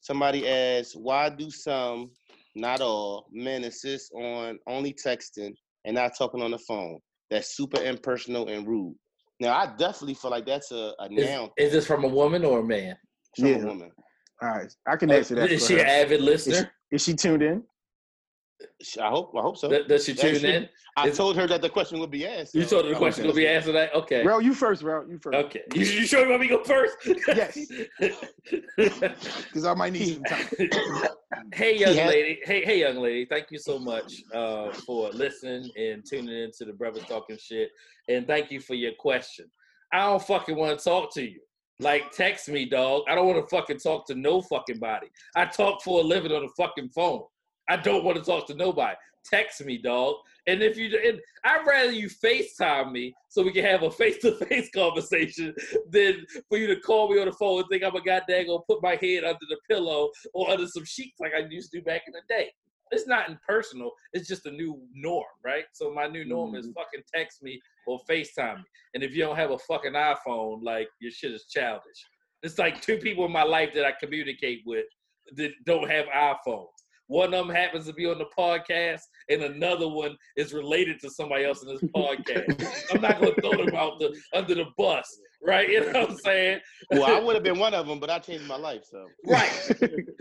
Somebody asked, why do some, not all, men insist on only texting and not talking on the phone? That's super impersonal and rude. Now, I definitely feel like that's a, a Is, noun is this from a woman or a man? from Yeah. a woman. All right, I can oh, answer that. Is for she her. an avid Is she, listener? is she tuned in? Sh- I hope. I hope so. Does- Does she tune she- in? I is- told her that the question would be asked. You so told her the question hope will be that's- answered. That okay. Bro, you first, bro. You first. Okay. You, you sure you want me to go first? Yes. Because I might need some time. hey young had- lady hey hey young lady thank you so much uh, for listening and tuning in to the brothers talking shit and thank you for your question i don't fucking want to talk to you like text me dog i don't want to fucking talk to no fucking body i talk for a living on the fucking phone i don't want to talk to nobody text me dog and if you and i'd rather you facetime me so we can have a face-to-face conversation than for you to call me on the phone and think i'm a goddamn gonna put my head under the pillow or under some sheets like I used to do back in the day. It's not impersonal. It's just a new norm, right? So my new norm is mm-hmm. fucking text me or FaceTime me. And if you don't have a fucking iPhone, like your shit is childish. It's like two people in my life that I communicate with that don't have iPhones. One of them happens to be on the podcast, and another one is related to somebody else in this podcast. I'm not gonna throw them out the under the bus, right? You know what I'm saying? Well, I would have been one of them, but I changed my life. So Right.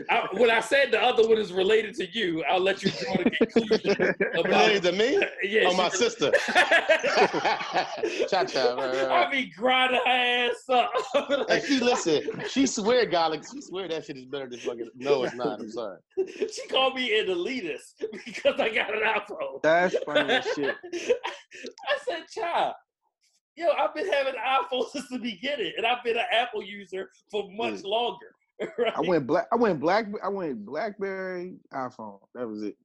I, when I said the other one is related to you, I'll let you draw the conclusion about related to me? Yeah, Oh, she- my sister. Cha cha. Right, right, I be grinding her ass up. And she listen. She swear, God, like, she swear that shit is better than fucking. No, it's not. I'm sorry. she called me an elitist because I got an iPhone. That's funny as shit. I said, child, yo, I've been having iPhone since the beginning, and I've been an Apple user for much longer. Right? I went black. I went black. I went BlackBerry iPhone. That was it.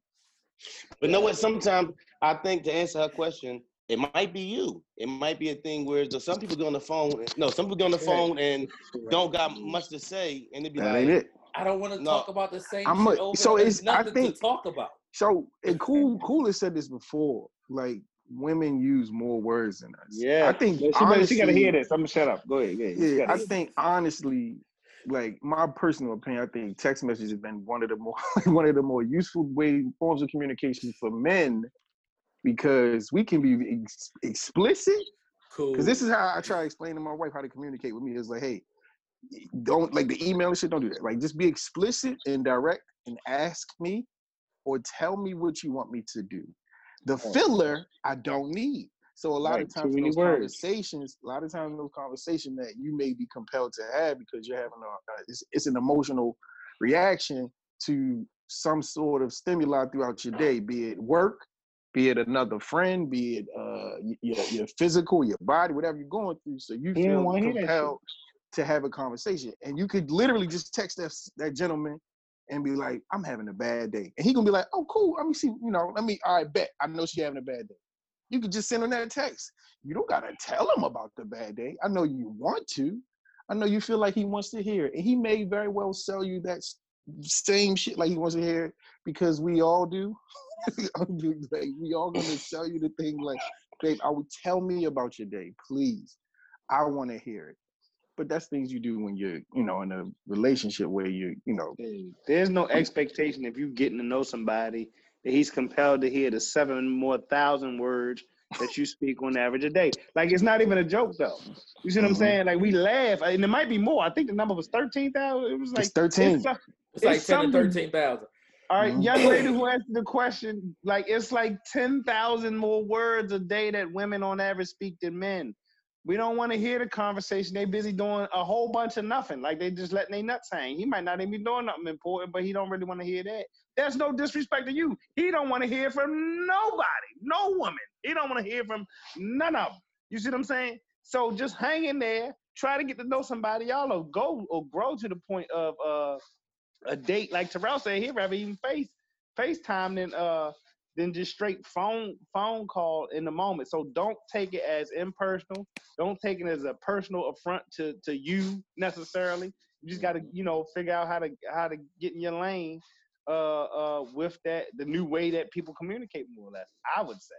But know what? Sometimes I think to answer her question, it might be you. It might be a thing where the, some people get on the phone. No, some people get on the phone and don't got much to say, and they be That like, ain't it. I don't want to No. talk about the same I'm shit a- over. so and there's it's- I nothing think- to talk about. So and cool, cool has said this before. Like women use more words than us. Yeah. I think But she, better- she gotta hear this. I'm gonna shut up. Go ahead. Go ahead. Yeah, I hear think honestly, like my personal opinion, I think text messages have been one of the more one of the more useful way forms of communication for men because we can be ex- explicit. Cool. Because this is how I try to explain to my wife how to communicate with me. It's like, hey, don't like the email and shit. Don't do that. Like, just be explicit and direct and ask me or tell me what you want me to do. The filler I don't need. So a lot Right, of times in those words. conversations, a lot of times in those conversations that you may be compelled to have because you're having a, uh, it's, it's an emotional reaction to some sort of stimuli throughout your day, be it work, be it another friend, be it uh, your, your physical, your body, whatever you're going through. So you feel compelled to have a conversation. And you could literally just text that, that gentleman and be like, I'm having a bad day. And he gonna be like, oh, cool. Let me see, you know, let me, I bet. I know she having a bad day. You could just send him that text. You don't gotta tell him about the bad day. I know you want to. I know you feel like he wants to hear it. And he may very well sell you that same shit like he wants to hear it because we all do. we all gonna sell you the thing like, babe, I would tell me about your day, please. I want to hear it. But that's things you do when you're, you know, in a relationship where you, you know, There's no expectation if you're getting to know somebody that he's compelled to hear the seven more thousand words that you speak on average a day. Like it's not even a joke though. You see what I'm Mhm. saying? Like we laugh, and it might be more. I think the number was thirteen thousand. It was like it's 13. It's, so- It's like It's ten to thirteen thousand. all right, young lady who answered the question, like it's like ten thousand more words a day that women on average speak than men. We don't want to hear the conversation. They busy doing a whole bunch of nothing. Like they just letting their nuts hang. He might not even be doing nothing important, but he don't really want to hear that. There's no disrespect to you. He don't want to hear from nobody, no woman. He don't want to hear from none of them. You see what I'm saying? So just hang in there. Try to get to know somebody. Y'all will go or grow to the point of uh a date like Terrell said, he'd rather even face FaceTime than uh than just straight phone phone call in the moment. So don't take it as impersonal. Don't take it as a personal affront to to you necessarily. You just gotta, you know, figure out how to how to get in your lane uh uh with that the new way that people communicate more or less. I would say.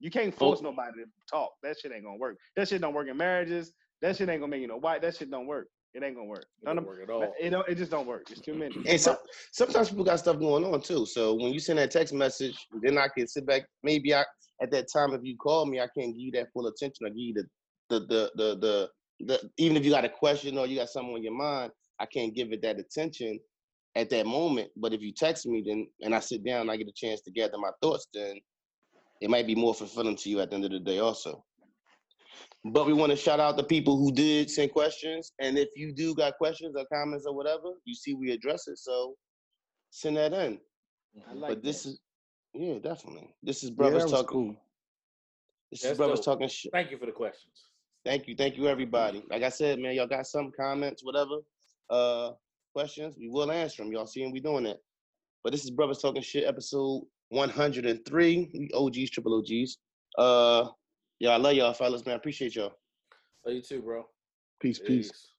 You can't force nobody to talk. That shit ain't gonna work. That shit don't work in marriages. That shit ain't gonna make you no white. That shit don't work. It ain't gonna work. It None don't of- work at all. it don't. It just don't work. It's too many. And so, sometimes people got stuff going on too. So when you send that text message, then I can sit back. Maybe I at that time, if you call me, I can't give you that full attention. I give you the the the the the, the even if you got a question or you got something on your mind, I can't give it that attention at that moment. But if you text me, then and I sit down, and I get a chance to gather my thoughts. Then it might be more fulfilling to you at the end of the day, also. But we want to shout out the people who did send questions. And if you do got questions or comments or whatever, you see we address it. So send that in. I like but this that. is yeah, definitely. This is brothers that was talking. cool. This That's is brothers dope. talking shit. Thank you for the questions. Thank you, thank you, everybody. Like I said, man, y'all got some comments, whatever, uh, questions. We will answer them. Y'all seeing we doing that. But this is brothers talking shit, episode 103. We OGs, triple OGs. Uh, yeah, I love y'all, fellas, man. I appreciate y'all. Love you too, bro. Peace, peace. Peace.